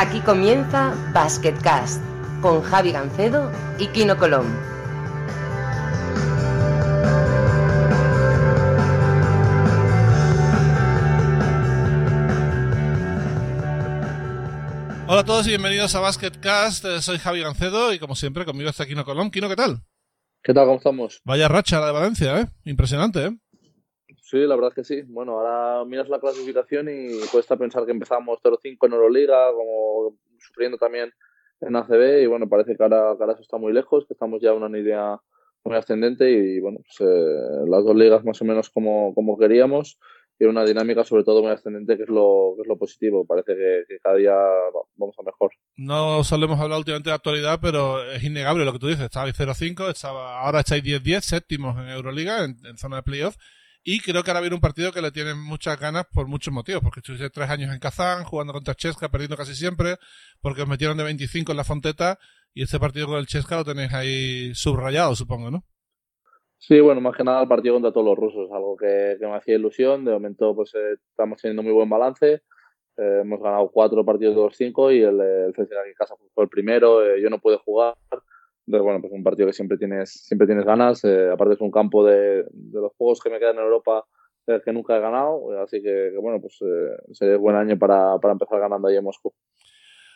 Aquí comienza Basketcast con Javi Gancedo y Kino Colón. Hola a todos y bienvenidos a Basketcast. Eh, Soy Javi Gancedo y como siempre conmigo está Kino Colón. Kino, ¿qué tal? ¿Qué tal? ¿Cómo estamos? Vaya racha la de Valencia, ¿eh? Impresionante, ¿eh? Sí, la verdad es que sí. Bueno, ahora miras la clasificación y cuesta pensar que empezamos 0-5 en Euroliga, como sufriendo también en ACB y bueno, parece que ahora, que ahora eso está muy lejos, que estamos ya en una idea muy ascendente y bueno, pues, eh, las dos ligas más o menos como, como queríamos y una dinámica sobre todo muy ascendente que es lo, que es lo positivo. Parece que, que cada día va- vamos a mejor. No solemos hablar últimamente de actualidad, pero es innegable lo que tú dices. Estabais 0-5, estaba, ahora estáis 10-10, séptimos en Euroliga, en, en zona de playoff. Y creo que ahora viene un partido que le tienen muchas ganas por muchos motivos. Porque estuviste tres años en Kazán, jugando contra Chesca, perdiendo casi siempre, porque os metieron de 25 en la Fonteta. Y este partido con el Chesca lo tenéis ahí subrayado, supongo, ¿no? Sí, bueno, más que nada el partido contra todos los rusos, algo que, me hacía ilusión. De momento, pues eh, estamos teniendo muy buen balance. Eh, hemos ganado cuatro partidos de los cinco y el, el en casa fue el primero. Eh, yo no pude jugar. Entonces, bueno, pues un partido que siempre tienes, siempre tienes ganas. Eh, aparte es un campo de, de los juegos que me quedan en Europa eh, que nunca he ganado. Así que, que, bueno, pues eh, sería buen año para, para empezar ganando ahí en Moscú.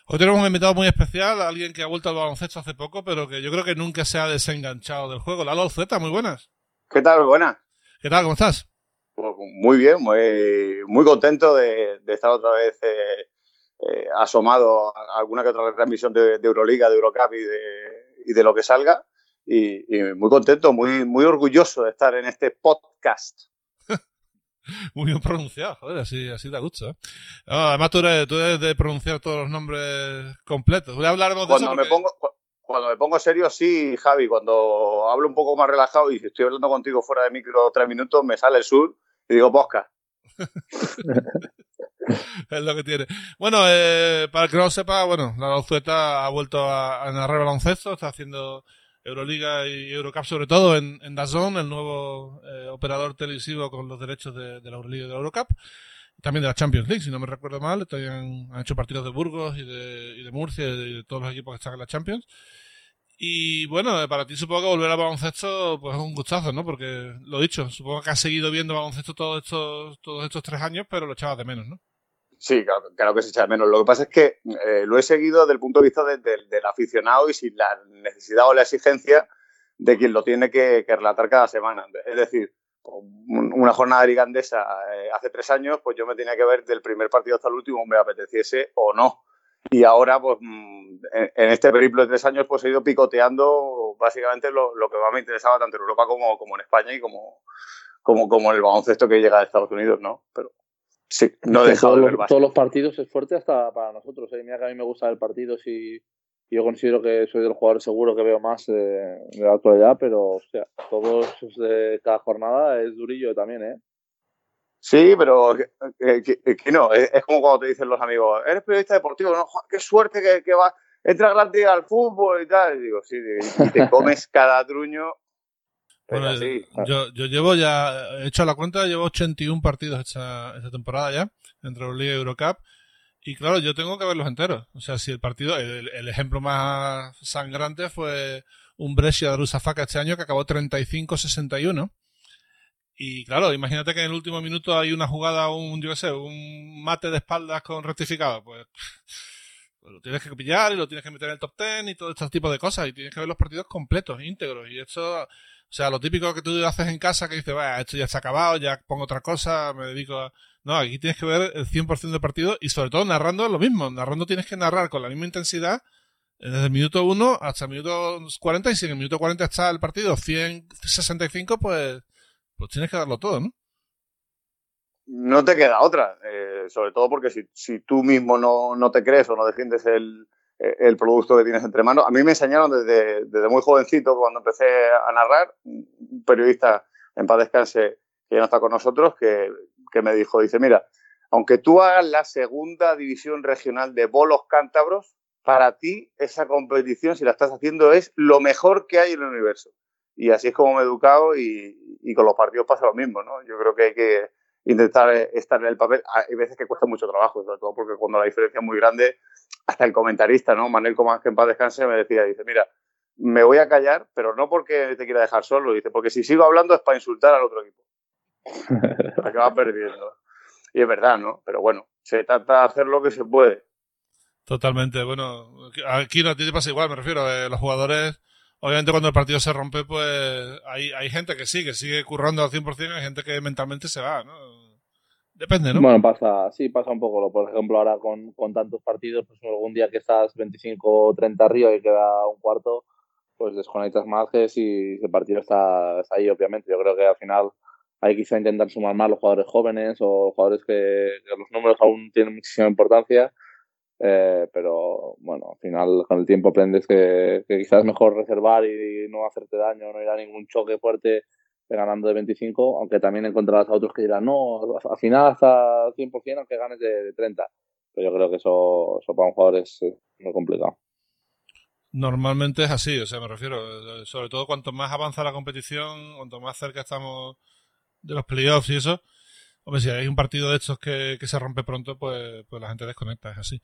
Hoy tenemos un invitado muy especial, alguien que ha vuelto al baloncesto hace poco, pero que yo creo que nunca se ha desenganchado del juego. Lalo Alzueta, muy buenas. ¿Qué tal? Buenas. ¿Qué tal? ¿Cómo estás? Pues Muy bien, muy, muy contento de, de estar otra vez eh, eh, asomado a alguna que otra transmisión de, de Euroliga, de Eurocup y de, y de lo que salga. Y, y muy contento, muy, muy orgulloso de estar en este podcast. Muy bien pronunciado, joder, así, así da gusto. ¿eh? No, además tú eres, tú eres de pronunciar todos los nombres completos. Ya hablaremos de Cuando eso. me, pongo, cu- cuando me pongo serio, sí, Javi, cuando hablo un poco más relajado y estoy hablando contigo fuera de micro tres minutos, me sale el sur y digo podcast. Es lo que tiene. Bueno, eh, para el que no lo sepa, bueno, la Alzueta ha vuelto a, a narrar baloncesto, está haciendo Euroliga y Eurocup sobre todo en, en DAZN, el nuevo eh, operador televisivo con los derechos de, de la Euroliga y de la Eurocup. También de la Champions League, si no me recuerdo mal. También han hecho partidos de Burgos y de, y de Murcia y de todos los equipos que están en la Champions. Y bueno, eh, para ti supongo que volver al baloncesto pues es un gustazo, ¿no? Porque, lo dicho, supongo que has seguido viendo baloncesto todos estos, todos estos tres años, pero lo echabas de menos, ¿no? Sí, claro, claro que se echa de menos. Lo que pasa es que eh, lo he seguido desde el punto de vista de- de- del aficionado y sin la necesidad o la exigencia de quien lo tiene que, que relatar cada semana. Es decir, un- una jornada ligandesa eh, hace tres años, pues yo me tenía que ver del primer partido hasta el último, me apeteciese o no. Y ahora, pues mm, en, en este periplo de tres años, pues he ido picoteando básicamente lo, lo que más me interesaba tanto en Europa como, como en España y como, como, como en el baloncesto que llega de Estados Unidos, ¿no? Pero sí, no he dejado todos, de ver los, todos los partidos es fuerte hasta para nosotros. ¿eh? Mira que a mí me gusta el partido y yo considero que soy del jugador seguro que veo más eh, de la actualidad, pero hostia, todos los de cada jornada es durillo también, ¿eh? Sí, pero que, que- que- que no, es, es como cuando te dicen los amigos, eres periodista deportivo, ¿no? Qué suerte que, que va, entra gratis al fútbol y tal. Y digo, sí, y te comes cada truño. Pero Bueno, así. yo, yo llevo ya, he hecho la cuenta, llevo 81 partidos esta, esta temporada ya, entre Euroliga y Eurocup. Y claro, yo tengo que verlos enteros. O sea, si el partido, el, el ejemplo más sangrante fue un Brescia de Rusafaka este año que acabó 35-61. Y claro, imagínate que en el último minuto hay una jugada, un, yo qué sé, un mate de espaldas con rectificado. Pues, pues lo tienes que pillar y lo tienes que meter en el top 10 y todo este tipo de cosas. Y tienes que ver los partidos completos, íntegros. Y esto, o sea, lo típico que tú haces en casa que dices, "Bah, esto ya está acabado, ya pongo otra cosa, me dedico a... No, aquí tienes que ver el 100% del partido y sobre todo narrando lo mismo. Narrando tienes que narrar con la misma intensidad eh, desde el minuto 1 hasta el minuto 40 y si en el minuto 40 está el partido 165, pues, pues tienes que darlo todo, ¿no? No te queda otra, eh, sobre todo porque si, si tú mismo no, no te crees o no defiendes el, el producto que tienes entre manos. A mí me enseñaron desde, desde muy jovencito, cuando empecé a narrar, un periodista en paz descanse que ya no está con nosotros, que, que me dijo, dice, mira, aunque tú hagas la segunda división regional de bolos cántabros, para ti esa competición, si la estás haciendo, es lo mejor que hay en el universo. Y así es como me he educado y, y con los partidos pasa lo mismo, ¿no? Yo creo que hay que intentar estar en el papel. Hay veces que cuesta mucho trabajo, sobre todo porque cuando la diferencia es muy grande, hasta el comentarista, ¿no? Manuel Comás, que en paz descanse, me decía, dice, mira, me voy a callar, pero no porque te quiera dejar solo, dice, porque si sigo hablando es para insultar al otro equipo. Acaba perdiendo. Y es verdad, ¿no? Pero bueno, se trata de hacer lo que se puede. Totalmente. Bueno, aquí no a ti te pasa igual, me refiero. Eh, los jugadores, obviamente cuando el partido se rompe, pues hay, hay gente que sí, que sigue currando al 100%, hay gente que mentalmente se va, ¿no? Depende, ¿no? Bueno, pasa, sí, pasa un poco. Por ejemplo, ahora con, con tantos partidos, pues algún día que estás 25 o 30 arriba y queda un cuarto, pues desconectas más que si el partido está, está ahí, obviamente. Yo creo que al final hay quizá intentar sumar más los jugadores jóvenes o jugadores que, los números aún tienen muchísima importancia. Eh, pero bueno, al final con el tiempo aprendes que, quizás es mejor reservar y no hacerte daño, no ir a ningún choque fuerte ganando de 25, aunque también encontrarás a otros que dirán, no, al final hasta 100% aunque ganes de, 30. Pero yo creo que eso, eso para un jugador es muy complicado. Normalmente es así, o sea, me refiero, eh, sobre todo cuanto más avanza la competición, cuanto más cerca estamos de los playoffs y eso. Hombre, si hay un partido de estos que, se rompe pronto, pues, pues la gente desconecta, es así.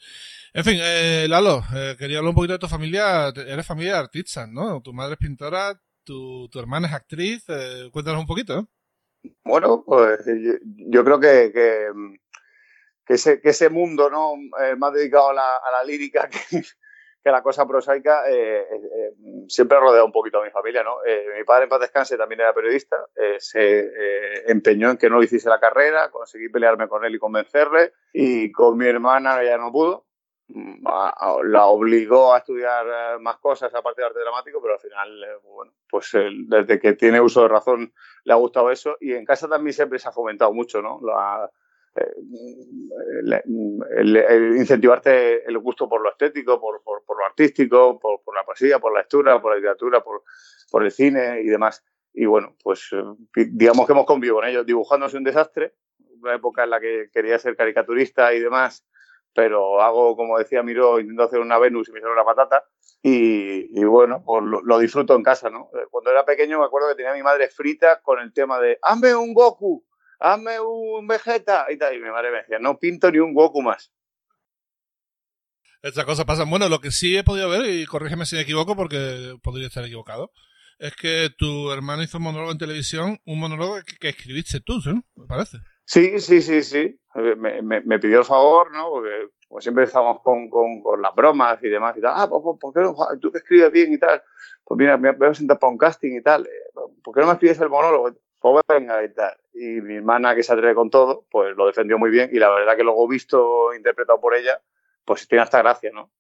En fin, eh, Lalo, eh, quería hablar un poquito de tu familia. Eres familia de artistas, ¿no? Tu madre es pintora, tu, tu hermana es actriz. Eh, cuéntanos un poquito. Bueno, pues yo, creo que, que, que, ese, que ese mundo ¿no? más dedicado a la, a la lírica que, que la cosa prosaica eh, eh, eh, siempre ha rodeado un poquito a mi familia, ¿no? mi padre en paz descanse también era periodista, se empeñó en que no hiciese la carrera, conseguí pelearme con él y convencerle, y con mi hermana ya no pudo, mm, la obligó a estudiar más cosas aparte de arte dramático, pero al final, bueno, pues desde que tiene uso de razón le ha gustado eso, y en casa también siempre se ha fomentado mucho, ¿no? La, el, incentivarte el gusto por lo estético, por, lo artístico, por, la poesía, por la lectura, por la literatura, por, el cine y demás. Y bueno, pues eh, digamos que hemos convivido con ellos, dibujándose un desastre, una época en la que quería ser caricaturista y demás, pero hago, como decía Miro, intento hacer una Venus y me sale una patata. Y, bueno, pues lo, disfruto en casa, ¿no? Cuando era pequeño me acuerdo que tenía a mi madre frita con el tema de ¡Hazme un Goku! hazme un Vegeta y tal. Y mi madre me decía, no pinto ni un Goku más. Estas cosas pasan. Bueno, lo que sí he podido ver, y corrígeme si me equivoco porque podría estar equivocado, es que tu hermano hizo un monólogo en televisión, un monólogo que, escribiste tú, ¿sí? Me parece. Sí, sí, sí, sí. Me, me, pidió el favor, ¿no? Porque como siempre estamos con, con, con, las bromas y demás y tal. Ah, pues, pues ¿por, qué no? Tú que escribes bien y tal. Pues mira, me voy a sentar para un casting y tal. Eh, ¿Por qué no me pides el monólogo? pues venga y tal. Y mi hermana, que se atreve con todo, pues lo defendió muy bien y la verdad que luego visto, interpretado por ella, pues tiene hasta gracia, ¿no?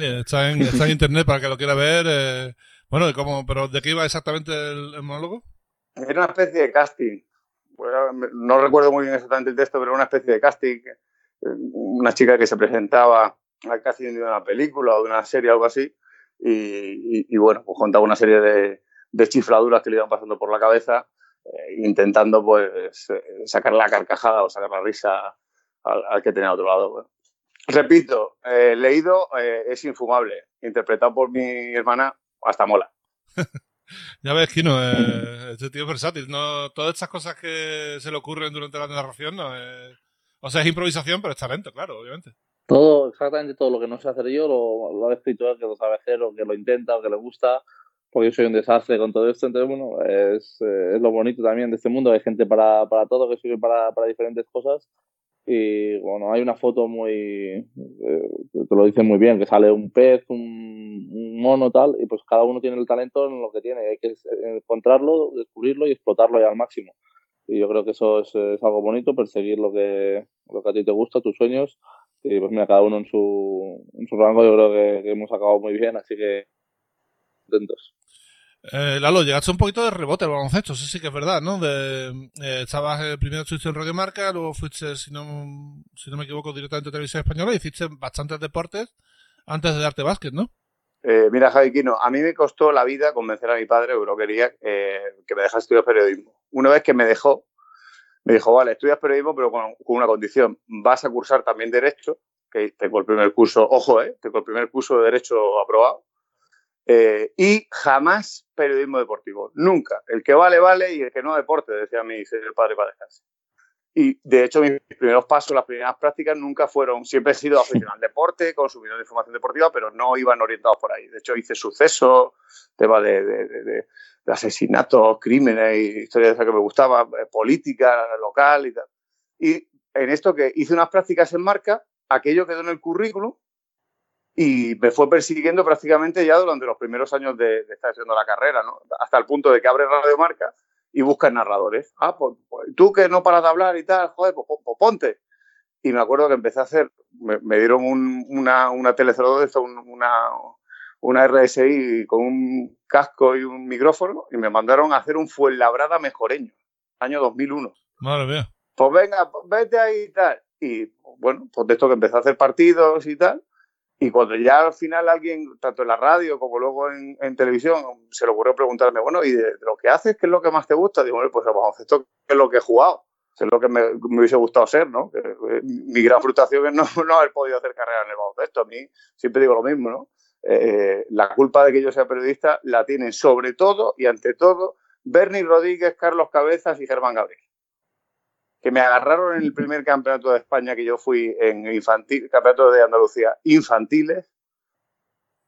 está, en, está en internet para que lo quiera ver. Eh, bueno, ¿cómo, ¿pero de qué iba exactamente el, monólogo? Era una especie de casting. No recuerdo muy bien exactamente el texto, pero era una especie de casting. Una chica que se presentaba al casting de una película o de una serie, algo así. Y, bueno, pues contaba una serie de, de chifladuras que le iban pasando por la cabeza eh, intentando pues eh, sacar la carcajada o sacar la risa al, que tenía a otro lado. Repito, eh, leído es infumable, interpretado por mi hermana, hasta mola. ya ves, Kino, este tío es versátil. No, todas estas cosas que se le ocurren durante la narración, no o sea, es improvisación, pero es talento, claro, obviamente. Todo, exactamente todo lo que no sé hacer yo, lo, lo ha escrito él, que lo sabe hacer, o que lo intenta, o que le gusta, porque yo soy un desastre con todo esto. Entonces, bueno, es, eh, es lo bonito también de este mundo. Hay gente para, para todo, que sirve para, para diferentes cosas. Y bueno, hay una foto muy, eh, te lo dicen muy bien, que sale un pez, un, mono, tal, y pues cada uno tiene el talento en lo que tiene. Hay que encontrarlo, descubrirlo y explotarlo ya al máximo. Y yo creo que eso es, algo bonito, perseguir lo que, lo que a ti te gusta, tus sueños. Y pues mira, cada uno en su, en su rango, yo creo que, que hemos acabado muy bien, así que contentos. Eh, Lalo, llegaste un poquito de rebote al baloncesto, eso sí que es verdad, ¿no? De, eh, estabas eh, primero estuviste en Radio Marca, luego fuiste, si no, si no me equivoco, directamente a Televisión Española y hiciste bastantes deportes antes de darte básquet, ¿no? Eh, mira, Javi Quino, a mí me costó la vida convencer a mi padre, que quería, que me dejara estudiar periodismo. Una vez que me dejó, me dijo, vale, estudias periodismo, pero con, con una condición, vas a cursar también Derecho, que tengo el primer curso, ojo, eh, tengo el primer curso de Derecho aprobado, eh, y jamás periodismo deportivo, nunca. El que vale, vale y el que no deporte, decía mi padre para descansar. Y de hecho, mis primeros pasos, las primeras prácticas nunca fueron. Siempre he sido aficionado al deporte, consumidor de información deportiva, pero no iban orientados por ahí. De hecho, hice sucesos, temas de, de, de, de, asesinatos, crímenes y historias de esas que me gustaba, eh, política local y tal. Y en esto que hice unas prácticas en marca, aquello quedó en el currículum y me fue persiguiendo prácticamente ya durante los primeros años de, de estar haciendo la carrera, ¿no? Hasta el punto de que abre Radio Marca y buscas narradores. Ah, pues, pues, tú que no paras de hablar y tal, joder, pues, pues, pues ponte. Y me acuerdo que empecé a hacer, me, me dieron un, una, una de esto, un, una, una RSI con un casco y un micrófono y me mandaron a hacer un Fuenlabrada mejoreño, año 2001. Madre mía. Pues venga, vete ahí y tal. Y bueno, pues de esto que empecé a hacer partidos y tal. Y cuando ya al final alguien, tanto en la radio como luego en, televisión, se le ocurrió preguntarme, bueno, ¿y de, lo que haces, qué es lo que más te gusta? Digo, bueno, pues el baloncesto, ¿qué es lo que he jugado? es lo que me, hubiese gustado ser, ¿no? Eh, mi gran frustración es no, no, haber podido hacer carrera en el baloncesto. A mí siempre digo lo mismo, ¿no? Eh, la culpa de que yo sea periodista la tienen sobre todo y ante todo Bernie Rodríguez, Carlos Cabezas y Germán Gabriel que me agarraron en el primer campeonato de España que yo fui en infantil, campeonato de Andalucía infantiles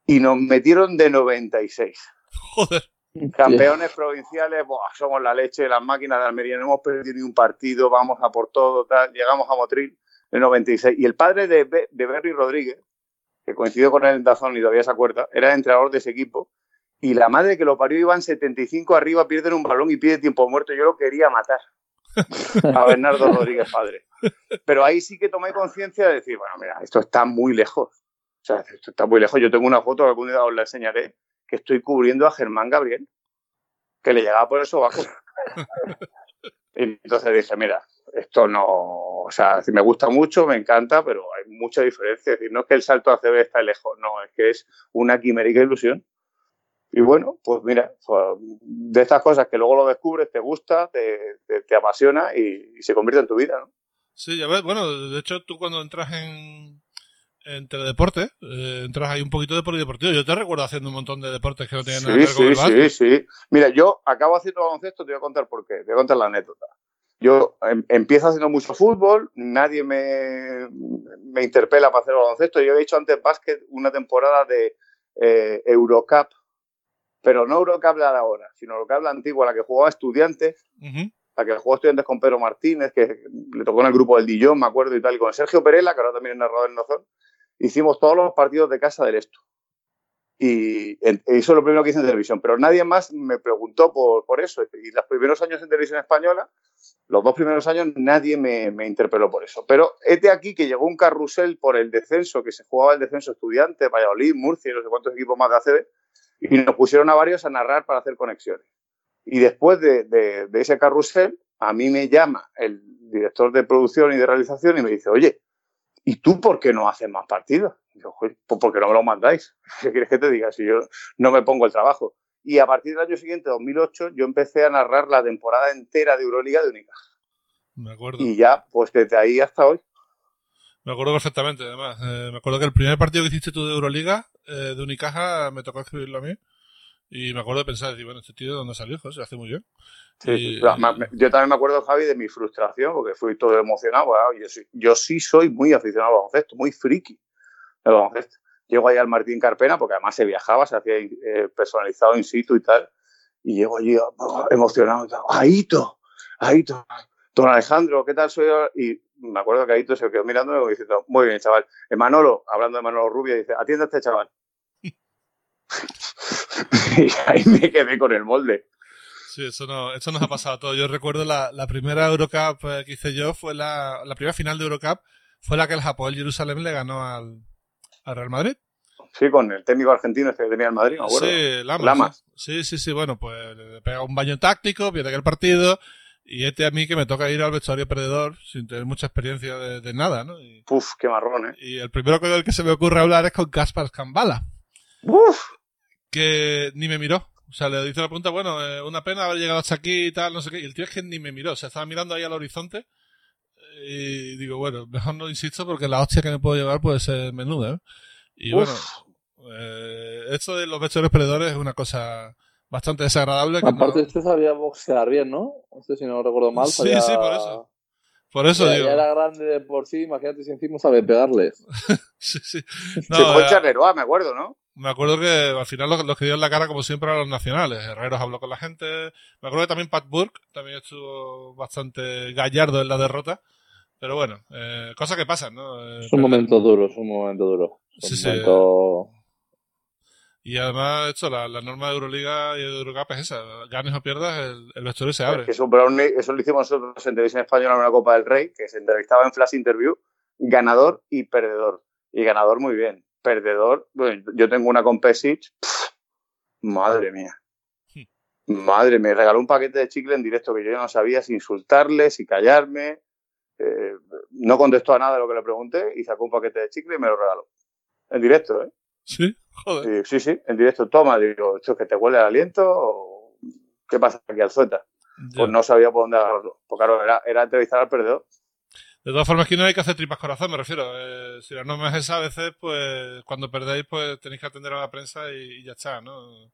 y nos metieron de 96. Joder. Campeones provinciales, Buah, somos la leche de las máquinas de Almería, no hemos perdido ni un partido, vamos a por todo, tal. llegamos a Motril en 96. Y el padre de, de Berry Rodríguez, que coincidió con él en Dazón y todavía se acuerda, era entrenador de ese equipo. Y la madre que lo parió iban 75 arriba, pierden un balón y pide tiempo muerto. Yo lo quería matar a Bernardo Rodríguez padre. Pero ahí sí que tomé conciencia de decir, bueno, mira, esto está muy lejos. O sea, esto está muy lejos. Yo tengo una foto que algún día os la enseñaré, que estoy cubriendo a Germán Gabriel, que le llegaba por el sobaco. entonces dije, mira, esto no, o sea, me gusta mucho, me encanta, pero hay mucha diferencia. Es decir, no es que el salto a CB está lejos, no, es que es una quimérica ilusión. Y bueno, pues mira, de estas cosas que luego lo descubres, te gusta, te, te, te apasiona y, y, se convierte en tu vida, ¿no? Sí, ya ves, bueno, de hecho tú cuando entras en, en teledeporte, eh, entras ahí un poquito de polideportivo. Yo te recuerdo haciendo un montón de deportes que no tenían sí, nada que ver sí, con el básquet. Sí, sí, Mira, yo acabo haciendo baloncesto, te voy a contar por qué, te voy a contar la anécdota. Yo em, empiezo haciendo mucho fútbol, nadie me, me interpela para hacer baloncesto. Yo he hecho antes básquet una temporada de eh, Eurocup pero no Eurocup la de ahora, sino Eurocup la antigua, la que jugaba estudiantes, uh -huh. la que jugó estudiantes con Pedro Martínez, que le tocó en el grupo del Dillon, me acuerdo y tal, y con Sergio Perela, que ahora también es narrador en Nozón, hicimos todos los partidos de casa del Esto. Y eso es lo primero que hice en televisión, pero nadie más me preguntó por, por eso. Y los primeros años en televisión española, los dos primeros años, nadie me, me interpeló por eso. Pero este aquí que llegó un carrusel por el descenso, que se jugaba el descenso estudiante, Valladolid, Murcia y no sé cuántos equipos más de ACB, y nos pusieron a varios a narrar para hacer conexiones. Y después de, de, de, ese carrusel, a mí me llama el director de producción y de realización y me dice, oye, ¿y tú por qué no haces más partidos? Y yo, pues porque no me lo mandáis. ¿Qué quieres que te diga si yo no me pongo el trabajo? Y a partir del año siguiente, 2008, yo empecé a narrar la temporada entera de Euroliga de Unicaja. Me acuerdo. Y ya, pues desde ahí hasta hoy. Me acuerdo perfectamente, además. Eh, me acuerdo que el primer partido que hiciste tú de Euroliga, eh, de Unicaja, me tocó escribirlo a mí. Y me acuerdo de pensar, decir, bueno, este tío de dónde salió, José, se hace muy bien. Sí, y, sí. Yo también me acuerdo, Javi, de mi frustración, porque fui todo emocionado. Bueno, yo, sí, yo sí soy muy aficionado al baloncesto, muy friki del baloncesto. Llego ahí al Martín Carpena, porque además se viajaba, se hacía eh, personalizado in situ y tal. Y llego allí oh, emocionado. ¡Aito! ¡Aito! Don Alejandro, ¿qué tal soy yo? Y me acuerdo que Aito se quedó mirándome y diciendo, muy bien, chaval. El Manolo, hablando de Manolo Rubio, dice, atiende a este chaval. y ahí me quedé con el molde. Sí, eso, no, eso nos ha pasado a todos. Yo recuerdo la, la primera Eurocup que hice yo, fue la, la primera final de Eurocup, fue la que el Japón Jerusalén le ganó al, al Real Madrid. Sí, con el técnico argentino este que tenía el Madrid, acuerdo. Sí, Lamas. Lamas. Sí, sí, sí, bueno, pues le pega un baño táctico, pierde aquel partido, y este a mí que me toca ir al vestuario perdedor sin tener mucha experiencia de, de nada, ¿no? Y, Uf, qué marrón, ¿eh? Y el primero con el que se me ocurre hablar es con Caspar Scambala. Uf. Que ni me miró. O sea, le dice la pregunta, bueno, eh, una pena haber llegado hasta aquí y tal, no sé qué. Y el tío es que ni me miró. O sea, estaba mirando ahí al horizonte. Y digo, bueno, mejor no insisto porque la hostia que me puedo llevar puede ser menuda. ¿eh? Y Uf. bueno, eh, esto de los vestuarios perdedores es una cosa bastante desagradable. Aparte, no... este sabía boxear bien, ¿no? Este, si no recuerdo mal. Sí, sí, por eso. Por eso ya, digo. ya era grande de por sí, imagínate si encima sabe pegarles. sí, sí. Se No, fue eh, Charleroi, me acuerdo, ¿no? me acuerdo que al final los, los que dieron la cara, como siempre, eran los nacionales. Herreros habló con la gente. Me acuerdo que también Pat Burke también estuvo bastante gallardo en la derrota. Pero bueno, eh, cosas que pasan, ¿no? Eh, Es un momento duro, es un momento duro. Es Sí, un sí. momento... Y además, esto, la, la norma de Euroliga y de Eurocup es esa. Ganes o pierdas, el, el vestuario se abre. Que eso, lo hicimos nosotros en Televisión Española en una Copa del Rey, que se entrevistaba en Flash Interview, ganador y perdedor. Y ganador muy bien. Perdedor, bueno, yo tengo una con Pesic, pff, madre mía. Madre, me regaló un paquete de chicle en directo que yo ya no sabía si insultarle, si callarme. Eh, no contestó a nada de lo que le pregunté y sacó un paquete de chicle y me lo regaló. En directo, ¿eh? Sí, joder. Y, sí, sí, en directo. Toma, digo, ¿esto es que te huele el aliento? ¿O ¿Qué pasa aquí al sueta? Ya. Pues no sabía por dónde agarrarlo. Porque claro, era, era entrevistar al perdedor. De todas formas, aquí no hay que hacer tripas corazón, me refiero. Eh, si la norma es esa, a veces, pues, cuando perdéis, pues tenéis que atender a la prensa y, y ya está, ¿no?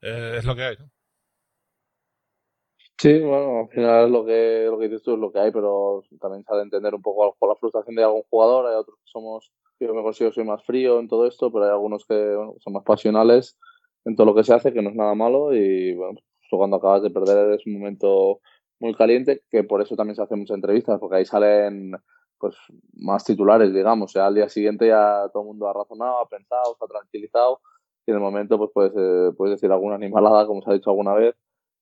Eh, es lo que hay, ¿no? Sí, bueno, al final es lo que, lo que dices tú es lo que hay, pero también se ha de entender un poco a lo mejor la frustración de algún jugador. Hay otros que somos, yo me considero soy más frío en todo esto, pero hay algunos que bueno, son más pasionales en todo lo que se hace, que no es nada malo. Y bueno, cuando acabas de perder es un momento muy caliente, que por eso también se hacen muchas entrevistas, porque ahí salen pues más titulares, digamos. O sea, al día siguiente ya todo el mundo ha razonado, ha pensado, se ha tranquilizado. Y en el momento, pues puedes, eh, puedes decir alguna animalada, como se ha dicho alguna vez.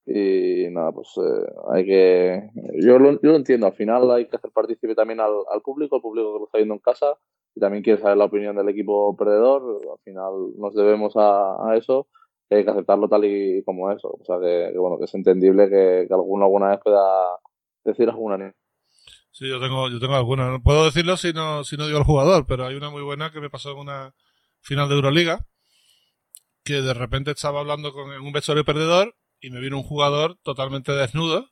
Y nada, pues eh, hay que. Yo lo, yo lo entiendo, al final hay que hacer partícipe también al, al público, al público que lo está viendo en casa, y también quiere saber la opinión del equipo perdedor. Al final nos debemos a, eso, hay que aceptarlo tal y como eso. O sea que, bueno, que es entendible que, que alguno alguna vez pueda decir alguna. Sí, yo tengo, yo tengo alguna. No puedo decirlo si no, si no digo al jugador, pero hay una muy buena que me pasó en una final de Euroliga, que de repente estaba hablando con un vestuario perdedor y me vino un jugador totalmente desnudo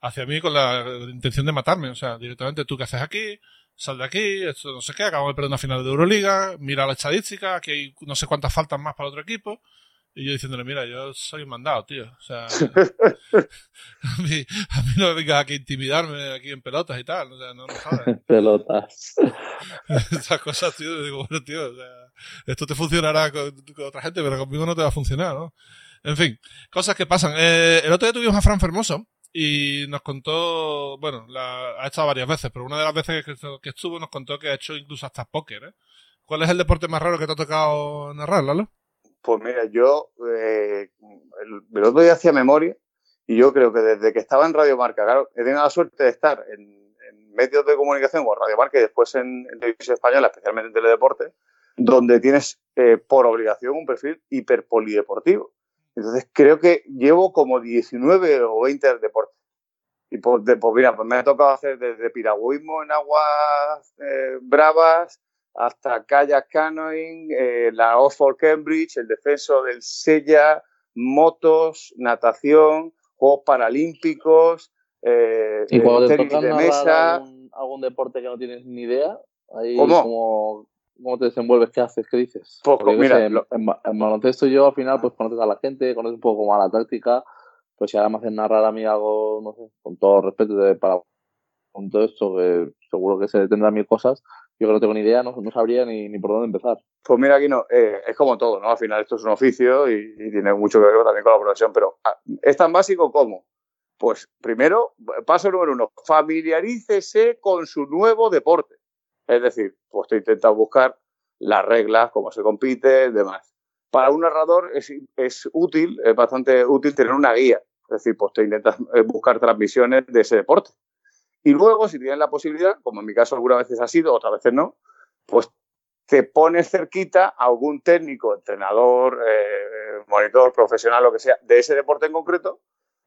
hacia mí con la intención de matarme. O sea, directamente, ¿tú qué haces aquí? Sal de aquí, esto no sé qué, acabamos de perder una final de Euroliga, mira la estadística, aquí hay no sé cuántas faltas más para otro equipo. Y yo diciéndole, mira, yo soy un mandado, tío. O sea, a mí, a mí no me vengas aquí a intimidarme aquí en pelotas y tal. O sea, no me jodas. Pelotas. Estas cosas, tío, digo, bueno, tío, o sea, esto te funcionará con, con otra gente, pero conmigo no te va a funcionar, ¿no? En fin, cosas que pasan. Eh, el otro día tuvimos a Fran Fermoso y nos contó, bueno, la, ha estado varias veces, pero una de las veces que, estuvo nos contó que ha hecho incluso hasta póker, ¿eh? ¿Cuál es el deporte más raro que te ha tocado narrar, Lalo? Pues mira, yo eh, el, el otro día hacía memoria y yo creo que desde que estaba en Radio Marca, claro, he tenido la suerte de estar en, en medios de comunicación como Radio Marca y después en, en televisión española, especialmente en teledeporte, donde tienes eh, por obligación un perfil hiperpolideportivo. Entonces creo que llevo como 19 o 20 deportes. Y pues, de, pues mira, pues me ha tocado hacer desde piragüismo en aguas eh, bravas, hasta kayak canoeing, eh, la Oxford Cambridge, el defenso del Sella, motos, natación, Juegos Paralímpicos, eh, Y cuando eh, te tenis de mesa. algún, algún deporte que no tienes ni idea, ahí ¿Cómo? como ¿Cómo te desenvuelves? ¿Qué haces? ¿Qué dices? Poco, Porque, mira, sé, lo- en en baloncesto yo al final pues conoces a la gente, conoces un poco como a la táctica, pues si ahora me hacen narrar a mí algo, no sé, con todo respeto de, para con todo esto, que seguro que se tendrán mil cosas, yo que no tengo ni idea, no, no sabría ni, ni por dónde empezar. Pues mira, aquí no, eh, es como todo, ¿no? Al final esto es un oficio y, y tiene mucho que ver también con la profesión, pero ah, es tan básico como, pues primero, paso número uno, familiarícese con su nuevo deporte. Es decir, pues te intentas buscar las reglas, cómo se compite, demás. Para un narrador es, es útil, es bastante útil tener una guía. Es decir, pues te intentas eh, buscar transmisiones de ese deporte. Y luego, si tienes la posibilidad, como en mi caso algunas veces ha sido, otras veces no, pues te pones cerquita a algún técnico, entrenador, eh, monitor, profesional, lo que sea, de ese deporte en concreto,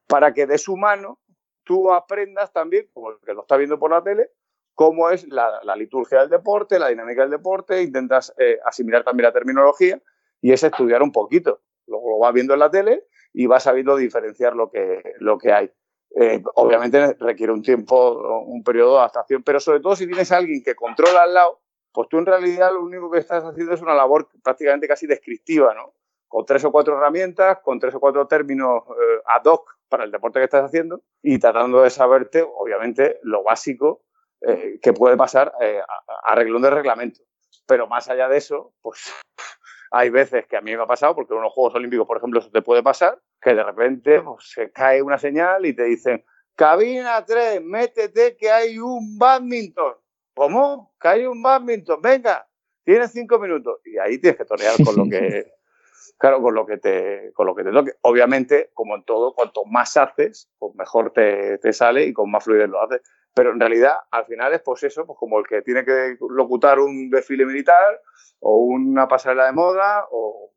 para que de su mano tú aprendas también, como el que lo está viendo por la tele, cómo es la, la liturgia del deporte, la dinámica del deporte, intentas eh, asimilar también la terminología y es estudiar un poquito. Luego lo vas viendo en la tele y vas sabiendo diferenciar lo que, lo que hay. Eh, obviamente requiere un tiempo, un periodo de adaptación, pero sobre todo si tienes a alguien que controla al lado, pues tú en realidad lo único que estás haciendo es una labor prácticamente casi descriptiva, ¿no? Con tres o cuatro herramientas, con tres o cuatro términos eh, ad hoc para el deporte que estás haciendo y tratando de saberte, obviamente, lo básico eh, que puede pasar eh, a, arreglón de reglamento. Pero más allá de eso, pues hay veces que a mí me ha pasado, porque en unos Juegos Olímpicos, por ejemplo, eso te puede pasar, que de repente pues, se cae una señal y te dicen, cabina 3, métete que hay un badminton. ¿Cómo? Que hay un badminton, venga, tienes cinco minutos. Y ahí tienes que torear con lo que, claro, con lo que te, con lo que te toque. Obviamente, como en todo, cuanto más haces, pues mejor te, te sale y con más fluidez lo haces. Pero en realidad, al final es pues eso, pues como el que tiene que locutar un desfile militar o una pasarela de moda o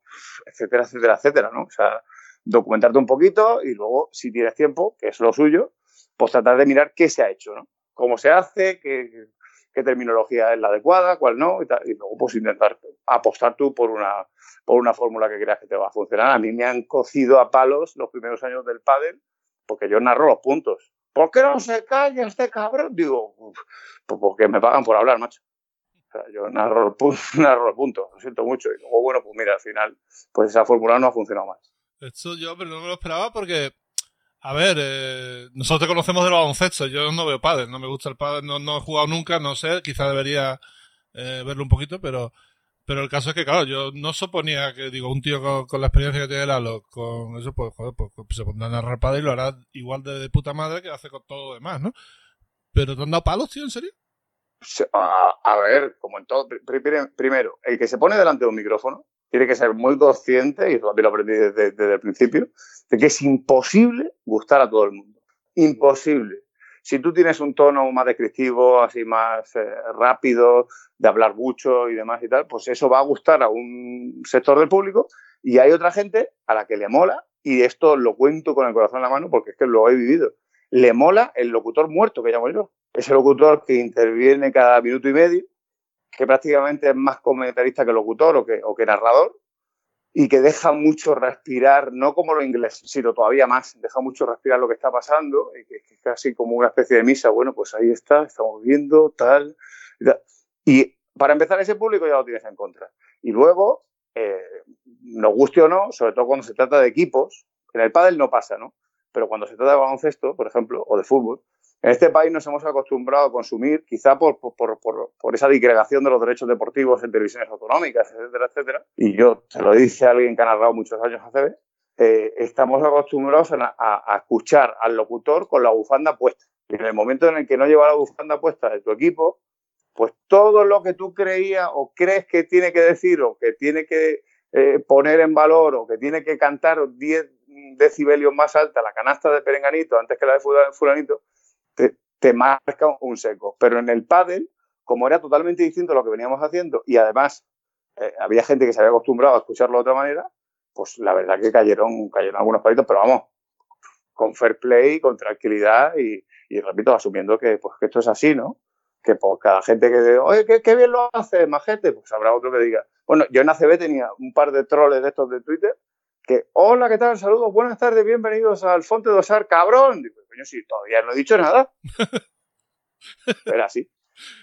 etcétera, etcétera, etcétera, ¿no? O sea, documentarte un poquito y luego, si tienes tiempo, que es lo suyo, pues tratar de mirar qué se ha hecho, ¿no? Cómo se hace, qué, qué terminología es la adecuada, cuál no, y, luego pues intentar apostar tú por una, por una fórmula que creas que te va a funcionar. A mí me han cocido a palos los primeros años del pádel porque yo narro los puntos. ¿Por qué no se calla este cabrón? Digo, pues porque me pagan por hablar, macho. O sea, yo narro el, punto, el punto, lo siento mucho. Y luego, bueno, pues mira, al final, pues esa fórmula no ha funcionado más. Esto yo, pero no me lo esperaba porque, a ver, eh, nosotros te conocemos de los baloncesto. Yo no veo padres, no me gusta el padre, no, no he jugado nunca, no sé, quizá debería eh, verlo un poquito, pero pero el caso es que, claro, yo no suponía que, digo, un tío con, la experiencia que tiene Lalo, con eso, pues, joder, pues, pues se pondrá a narrar padre y lo hará igual de, puta madre que hace con todo lo demás, ¿no? Pero ¿te han dado palos, tío, en serio? A, ver, como en todo, primero, el que se pone delante de un micrófono tiene que ser muy consciente, y también lo aprendí desde el principio, de que es imposible gustar a todo el mundo. Imposible. Si tú tienes un tono más descriptivo, así más eh, rápido, de hablar mucho y demás y tal, pues eso va a gustar a un sector del público y hay otra gente a la que le mola, y esto lo cuento con el corazón en la mano porque es que lo he vivido, le mola el locutor muerto que llamo yo. Ese locutor que interviene cada minuto y medio, que prácticamente es más comentarista que locutor o que, o que narrador, y que deja mucho respirar, no como lo inglés, sino todavía más, deja mucho respirar lo que está pasando, y que, es casi como una especie de misa, bueno, pues ahí está, estamos viendo, tal. Y, para empezar, ese público ya lo tienes en contra. Y luego, eh, nos guste o no, sobre todo cuando se trata de equipos, en el pádel no pasa, ¿no? Pero cuando se trata de baloncesto, por ejemplo, o de fútbol, en este país nos hemos acostumbrado a consumir, quizá por, por, por, por, esa disgregación de los derechos deportivos en televisiones autonómicas, etcétera, etcétera. Y yo, te lo dice alguien que ha narrado muchos años ACB, eh, estamos acostumbrados a, a, escuchar al locutor con la bufanda puesta. Y en el momento en el que no lleva la bufanda puesta de tu equipo, pues todo lo que tú creías o crees que tiene que decir o que tiene que eh, poner en valor o que tiene que cantar 10 decibelios más alta la canasta de Perenganito antes que la de Fulanito, te, marca un seco. Pero en el pádel, como era totalmente distinto lo que veníamos haciendo y además eh, había gente que se había acostumbrado a escucharlo de otra manera, pues la verdad que cayeron, cayeron algunos palitos, pero vamos, con fair play, con tranquilidad y, repito, asumiendo que, pues, que esto es así, ¿no? Que por cada gente que diga, oye, qué, bien lo hace, majete, pues habrá otro que diga. Bueno, yo en ACB tenía un par de troles de estos de Twitter que, hola, ¿qué tal? Saludos, buenas tardes, bienvenidos al Fonte de Osar, cabrón. Digo, coño, si todavía no he dicho nada. Era así.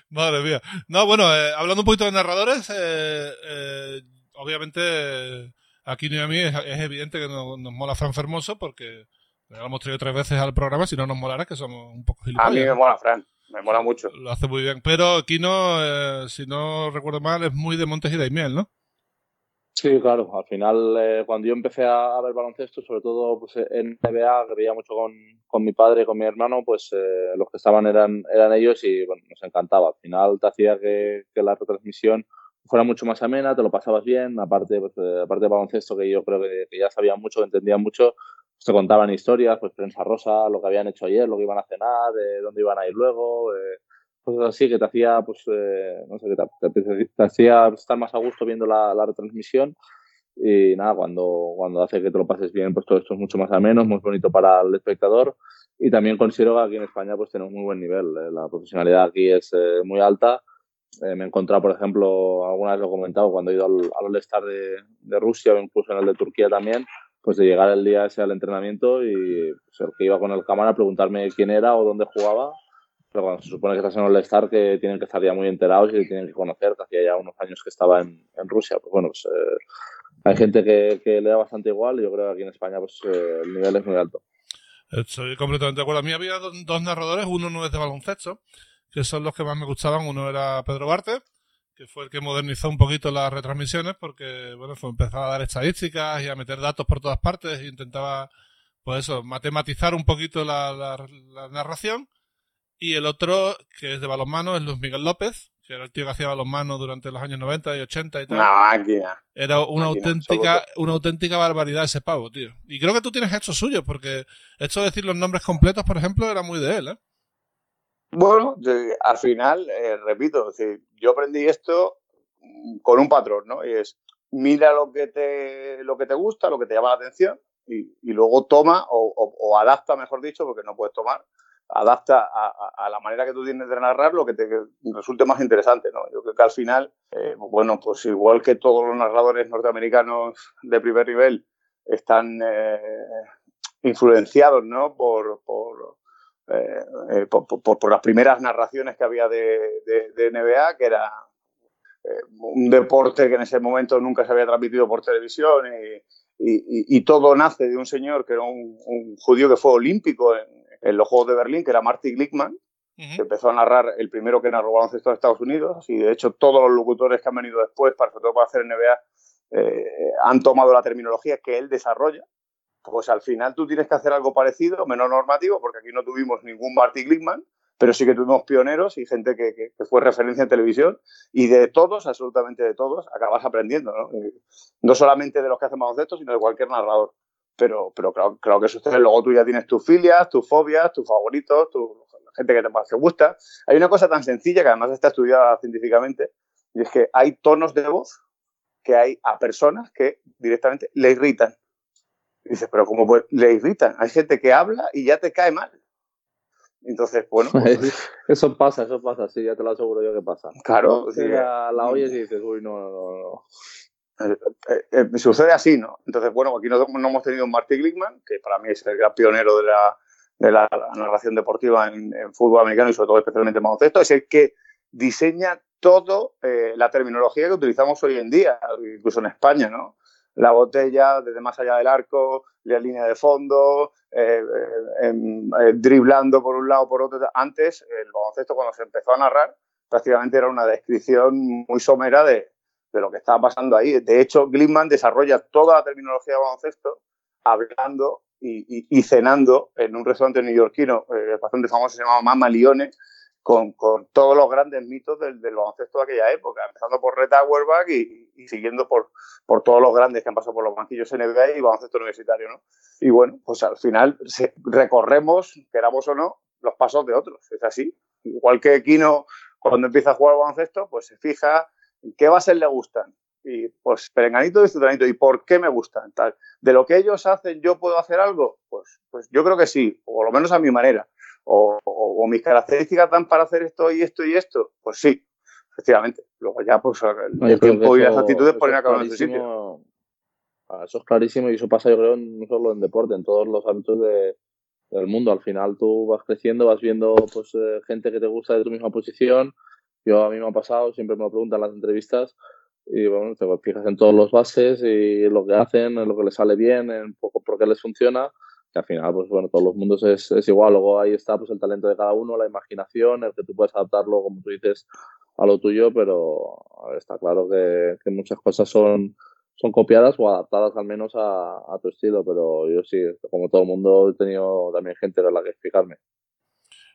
Madre mía. No, bueno, eh, hablando un poquito de narradores, eh, eh, obviamente aquí ni a mí es, evidente que nos, mola Fran Fermoso porque le hemos traído tres veces al programa, si no nos molara que somos un poco gilipollas. A mí me mola Fran, me mola mucho. Lo hace muy bien, pero Kino, si no recuerdo mal, es muy de Montes y de Miel, ¿no? Sí, claro. Al final, eh, cuando yo empecé a, ver baloncesto, sobre todo pues, en NBA, que veía mucho con, con mi padre y con mi hermano, pues eh, los que estaban eran, eran ellos y bueno, nos encantaba. Al final te hacía que, la retransmisión fuera mucho más amena, te lo pasabas bien, aparte, pues, eh, aparte de baloncesto, que yo creo que, ya sabían mucho, que entendían mucho, pues, te contaban historias, pues prensa rosa, lo que habían hecho ayer, lo que iban a cenar, dónde iban a ir luego, cosas así que te hacía, pues, eh, no sé, que te, hacía estar más a gusto viendo la, retransmisión. Y nada, cuando, cuando hace que te lo pases bien, pues todo esto es mucho más ameno, muy bonito para el espectador. Y también considero que aquí en España pues tenemos muy buen nivel. Eh, la profesionalidad aquí es eh, muy alta. me he encontrado, por ejemplo, alguna vez lo he comentado, cuando he ido al, al All-Star de, de, Rusia o incluso en el de Turquía también, pues de llegar el día ese al entrenamiento y pues, el que iba con el cámara a preguntarme quién era o dónde jugaba pero cuando se supone que estás en el Star que tienen que estar ya muy enterados y tienen que conocer, que hacía ya unos años que estaba en, Rusia. Pues bueno, pues, eh, hay gente que, le da bastante igual y yo creo que aquí en España pues, eh, el nivel es muy alto. Estoy completamente de acuerdo. A mí había dos narradores, uno no es de baloncesto, que son los que más me gustaban. Uno era Pedro Barte, que fue el que modernizó un poquito las retransmisiones, porque bueno, fue, empezaba a dar estadísticas y a meter datos por todas partes e intentaba, pues eso, matematizar un poquito la, la narración. Y el otro, que es de balonmano, es Luis Miguel López, que era el tío que hacía balonmano durante los años 90 y 80 y tal. Una máquina. Era una auténtica, una auténtica barbaridad ese pavo, tío. Y creo que tú tienes hecho suyo, porque esto de decir los nombres completos, por ejemplo, era muy de él, ¿eh? Bueno, al final, eh, repito, yo aprendí esto con un patrón, ¿no? Y es, mira lo que te, lo que te gusta, lo que te llama la atención, y, luego toma o, adapta, mejor dicho, porque no puedes tomar, adapta a, la manera que tú tienes de narrar lo que te resulte más interesante. ¿no? Yo creo que al final, eh, bueno, pues igual que todos los narradores norteamericanos de primer nivel están eh, influenciados ¿no? por, por, eh, por, las primeras narraciones que había de, de, NBA, que era un deporte que en ese momento nunca se había transmitido por televisión y, y, todo nace de un señor que era un, un judío que fue olímpico en, en los Juegos de Berlín, que era Marty Glickman, que empezó a narrar el primero que narró baloncesto de Estados Unidos, y de hecho todos los locutores que han venido después, para, sobre todo para hacer NBA, eh, han tomado la terminología que él desarrolla. Pues al final tú tienes que hacer algo parecido, menos normativo, porque aquí no tuvimos ningún Marty Glickman, pero sí que tuvimos pioneros y gente que, que, fue referencia en televisión, y de todos, absolutamente de todos, acabas aprendiendo, ¿no? no solamente de los que hacen baloncesto, sino de cualquier narrador pero, pero claro, claro que sucede. Luego tú ya tienes tus filias, tus fobias, tus favoritos, tu, la gente que te más te gusta. Hay una cosa tan sencilla que además está estudiada científicamente, y es que hay tonos de voz que hay a personas que directamente le irritan. Y dices, pero ¿cómo le irritan? Hay gente que habla y ya te cae mal. Entonces, bueno. Pues eso pasa, eso pasa, sí, ya te lo aseguro yo que pasa. Claro. la, la oyes y dices, uy, no, no, no. Eh, eh, eh, sucede así, ¿no? Entonces, bueno, aquí no, hemos tenido un Marty Glickman, que para mí es el gran pionero de la, de la narración deportiva en, fútbol americano y sobre todo especialmente en baloncesto, es el que diseña todo la terminología que utilizamos hoy en día, incluso en España, ¿no? La botella desde más allá del arco, la línea de fondo, driblando por un lado por otro. Antes, el baloncesto cuando se empezó a narrar, prácticamente era una descripción muy somera de, de lo que estaba pasando ahí. De hecho, Glickman desarrolla toda la terminología de baloncesto hablando y, cenando en un restaurante neoyorquino eh, bastante famoso, se llamaba Mama Lione, con, todos los grandes mitos del, baloncesto de aquella época, empezando por Red Auerbach y, siguiendo por, por todos los grandes que han pasado por los banquillos NBA y baloncesto universitario. ¿no? Y bueno, pues al final recorremos, queramos o no, los pasos de otros. Es así. Igual que Kino, cuando empieza a jugar baloncesto, pues se fija ¿Qué bases le gustan? Y pues perenganito y zutanito. ¿Y por qué me gustan? Tal. ¿De lo que ellos hacen yo puedo hacer algo? Pues, pues yo creo que sí, o lo menos a mi manera. O, mis características dan para hacer esto y esto y esto. Pues sí, efectivamente. Luego ya pues el, tiempo y las actitudes ponen a cada en su sitio. Eso es clarísimo y eso pasa yo creo no solo en deporte, en todos los ámbitos del mundo. Al final tú vas creciendo, vas viendo pues eh, gente que te gusta de tu misma posición, yo a mí me ha pasado, siempre me lo preguntan las entrevistas y bueno, te fijas en todos los bases y lo que hacen, en lo que les sale bien, en poco por qué les funciona, que al final, pues bueno, todos los mundos es, es, igual. Luego ahí está pues el talento de cada uno, la imaginación, el que tú puedes adaptarlo, como tú dices, a lo tuyo, pero está claro que, que muchas cosas son, son copiadas o adaptadas al menos a, a, tu estilo, pero yo sí, como todo el mundo, he tenido también gente de la que explicarme.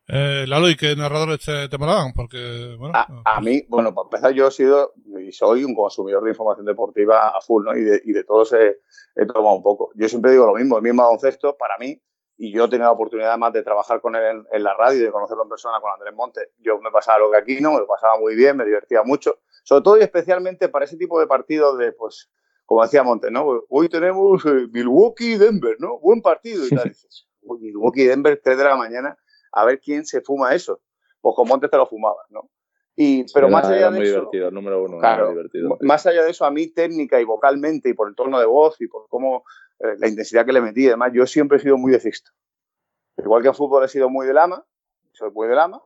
Eh, Lalo, ¿y qué narradores te, te molaban? Porque, bueno, a, a, mí, bueno, para empezar, yo he sido y soy un consumidor de información deportiva a full, ¿no? Y de, y de todos he, he, tomado un poco. Yo siempre digo lo mismo, el mismo baloncesto, para mí, y yo he tenido la oportunidad además de trabajar con él en, la radio y de conocerlo en persona con Andrés Monte. Yo me pasaba lo que aquí no, me lo pasaba muy bien, me divertía mucho. Sobre todo y especialmente para ese tipo de partidos de, pues, como decía Monte, ¿no? Hoy tenemos eh, Milwaukee-Denver, ¿no? Buen partido y tal. Milwaukee-Denver, 3 de la mañana a ver quién se fuma eso. Pues como antes te lo fumabas, ¿no? Y, pero más allá de eso, divertido, el número uno, claro, divertido. Más allá de eso, a mí técnica y vocalmente y por el tono de voz y por cómo eh, la intensidad que le metí y demás, yo siempre he sido muy de Sixto. Igual que en fútbol he sido muy de Lama, soy muy de Lama,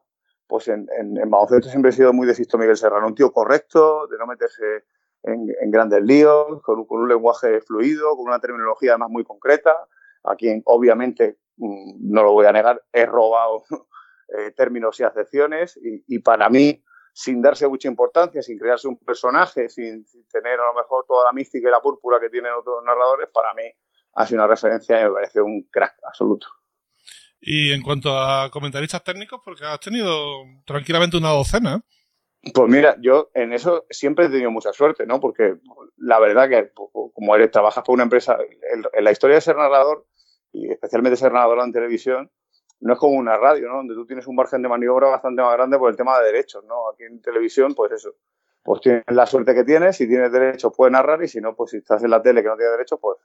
pues en, en, baloncesto siempre he sido muy de Sixto Miguel Serrano, un tío correcto, de no meterse en, en grandes líos, con, con, un lenguaje fluido, con una terminología además muy concreta, a quien obviamente no lo voy a negar, he robado eh, términos y acepciones y, para mí, sin darse mucha importancia, sin crearse un personaje, sin, tener a lo mejor toda la mística y la púrpura que tienen otros narradores, para mí ha sido una referencia y me parece un crack absoluto. Y en cuanto a comentaristas técnicos, porque has tenido tranquilamente una docena. Pues mira, yo en eso siempre he tenido mucha suerte, ¿no? Porque la verdad que como eres, trabajas por una empresa, en la historia de ser narrador, y especialmente ser narrador en televisión, no es como una radio, ¿no? Donde tú tienes un margen de maniobra bastante más grande por el tema de derechos, ¿no? Aquí en televisión, pues eso. Pues tienes la suerte que tienes, si tienes derechos puedes narrar y si no, pues si estás en la tele que no tiene derechos, pues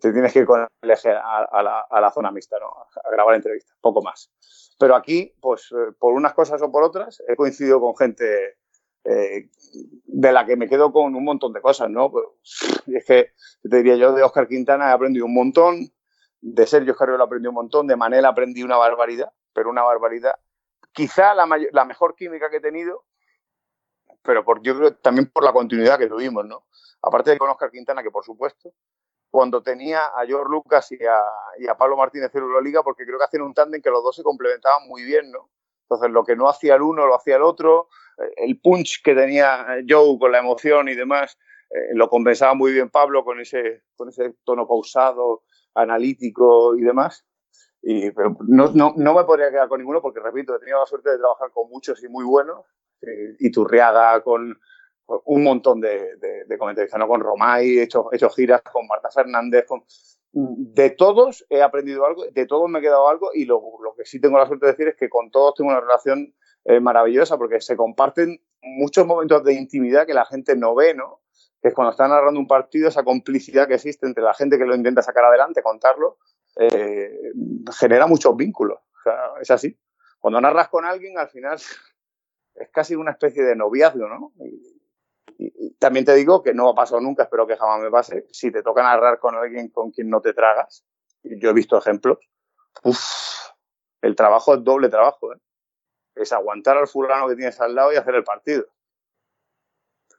te tienes que ir con el eje a, la, zona mixta, ¿no? A grabar entrevistas, poco más. Pero aquí, pues eh, por unas cosas o por otras, he coincidido con gente eh, de la que me quedo con un montón de cosas, ¿no? Pues, y es que te diría yo de Oscar Quintana he aprendido un montón, de Sergio Carriolo aprendí un montón, de Manel aprendí una barbaridad, pero una barbaridad. Quizá la, la mejor química que he tenido, pero por, yo creo también por la continuidad que tuvimos, ¿no? Aparte de con Oscar Quintana, que por supuesto, cuando tenía a George Lucas y a, Pablo Martínez en Euroliga, porque creo que hacían un tándem que los dos se complementaban muy bien, ¿no? Entonces, lo que no hacía el uno, lo hacía el otro. Eh, el punch que tenía Joe con la emoción y demás, eh, lo compensaba muy bien Pablo con ese, con ese tono pausado, analítico y demás. Y, no, no, no, me podría quedar con ninguno porque, repito, he tenido la suerte de trabajar con muchos y muy buenos. Eh, y Turriaga con, un montón de, de, ¿no? Con Romay, he hecho, hecho giras con Marta Fernández, con... De todos he aprendido algo, de todos me he quedado algo y lo, lo que sí tengo la suerte de decir es que con todos tengo una relación eh, maravillosa porque se comparten muchos momentos de intimidad que la gente no ve, ¿no? Que es cuando están narrando un partido, esa complicidad que existe entre la gente que lo intenta sacar adelante, contarlo, eh, genera muchos vínculos. Es así. Cuando narras con alguien, al final es casi una especie de noviazgo, ¿no? Y, también te digo que no ha pasado nunca, espero que jamás me pase. Si te toca narrar con alguien con quien no te tragas, yo he visto ejemplos, el trabajo es doble trabajo, ¿eh? Es aguantar al fulano que tienes al lado y hacer el partido.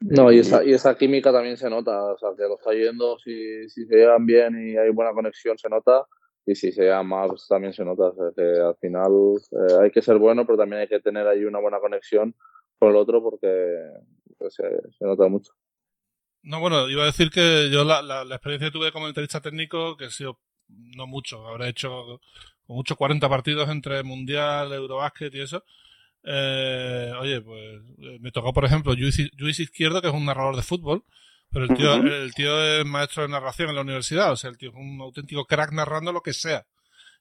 No, y esa, y esa química también se nota, o sea, que lo está yendo, si, si se llevan bien y hay buena conexión se nota, y si se llevan mal pues también se nota, o sea, que al final eh, hay que ser bueno, pero también hay que tener ahí una buena conexión con el otro porque pues, se, nota mucho. No, bueno, iba a decir que yo la, la, experiencia que tuve como entrevista técnico, que ha sido no mucho, habré hecho muchos 40 partidos entre Mundial, Eurobásquet y eso. Eh, oye, pues eh, me tocó, por ejemplo, Luis, Izquierdo, que es un narrador de fútbol, pero el tío, el tío es maestro de narración en la universidad, o sea, el tío es un auténtico crack narrando lo que sea.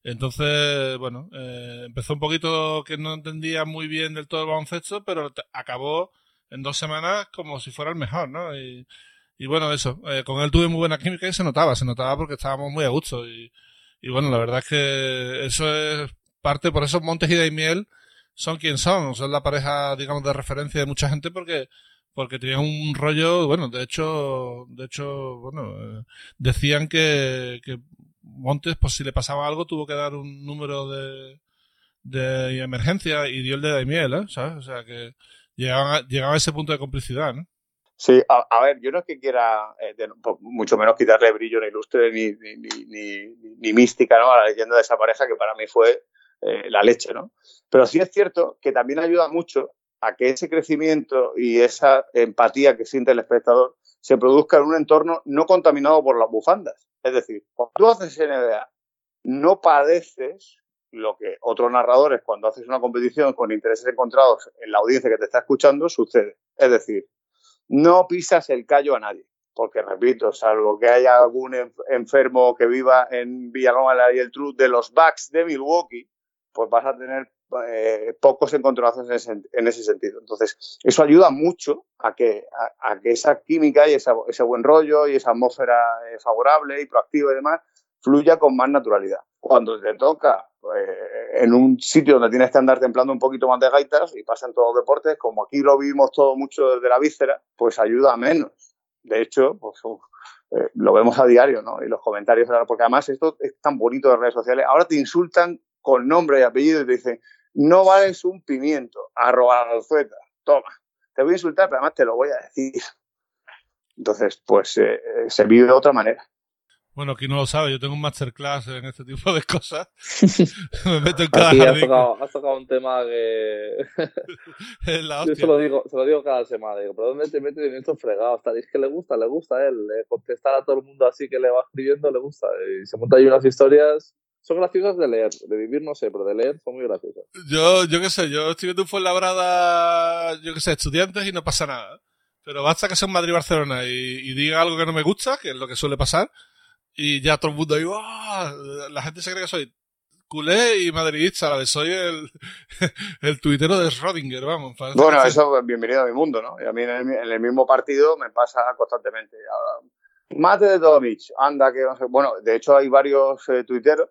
Entonces, bueno, eh, empezó un poquito que no entendía muy bien del todo el baloncesto, pero acabó en dos semanas como si fuera el mejor, ¿no? Y, y bueno, eso, eh, con él tuve muy buena química y se notaba, se notaba porque estábamos muy a gusto. Y, y bueno, la verdad es que eso es parte, por eso Montes y Daimiel son quien son, son la pareja, digamos, de referencia de mucha gente porque porque tenían un rollo, bueno, de hecho, de hecho, bueno, eh, decían que, que Montes, pues si le pasaba algo, tuvo que dar un número de, de emergencia y dio el de Daimiel, ¿eh? ¿sabes? O sea que llegaban a, llegaban a ese punto de complicidad, ¿no? Sí, a, ver, yo no es que quiera, eh, mucho menos quitarle brillo ni lustre ni, ni, ni, ni, mística ¿no? a la leyenda de esa pareja que para mí fue eh, la leche, ¿no? Pero sí es cierto que también ayuda mucho a que ese crecimiento y esa empatía que siente el espectador se produzca en un entorno no contaminado por las bufandas. Es decir, cuando tú haces NBA, no padeces lo que otros narradores, cuando haces una competición con intereses encontrados en la audiencia que te está escuchando, sucede. Es decir, no pisas el callo a nadie. Porque, repito, salvo que haya algún enfermo que viva en Villaloma y el True de los Bucks de Milwaukee, pues vas a tener eh, pocos encontronazos en ese, sentido. Entonces, eso ayuda mucho a que, a, que esa química y ese buen rollo y esa atmósfera eh, favorable y proactiva y demás fluya con más naturalidad. Cuando te toca eh, en un sitio donde tienes que andar templando un poquito más de gaitas y pasa en todos los deportes, como aquí lo vimos todo mucho desde la víscera, pues ayuda menos. De hecho, pues, lo vemos a diario, ¿no? Y los comentarios, porque además esto es tan bonito de redes sociales. Ahora te insultan con nombre y apellido y te dicen, no vales un pimiento, arroba la alzueta, toma. Te voy a insultar, pero además te lo voy a decir. Entonces, pues eh, se vive de otra manera. Bueno, aquí no lo sabe, yo tengo un masterclass en este tipo de cosas. Me meto en cada Aquí has tocado, has tocado un tema que. Es la Yo hostia. se lo, digo, se lo digo cada semana. Digo, ¿pero dónde te metes en estos fregados? Tal? Y es que le gusta, le gusta a él. eh, contestar a todo el mundo así que le va escribiendo, le gusta. Y se monta ahí unas historias. Son graciosas de leer. De vivir, no sé, pero de leer son muy graciosas. Yo, yo qué sé, yo estoy viendo un Fuenlabrada, yo qué sé, estudiantes y no pasa nada. Pero basta que sea un Madrid-Barcelona y, y diga algo que no me gusta, que es lo que suele pasar, y ya todo el mundo ahí, ¡ah! la gente se cree que soy culé y madridista, a la vez soy el, el tuitero de Schrödinger, vamos. Bueno, eso, bienvenido a mi mundo, ¿no? Y a mí en el, en el mismo partido me pasa constantemente. Ahora, Mate de Tomic, anda, que no sé. Bueno, de hecho hay varios eh, tuiteros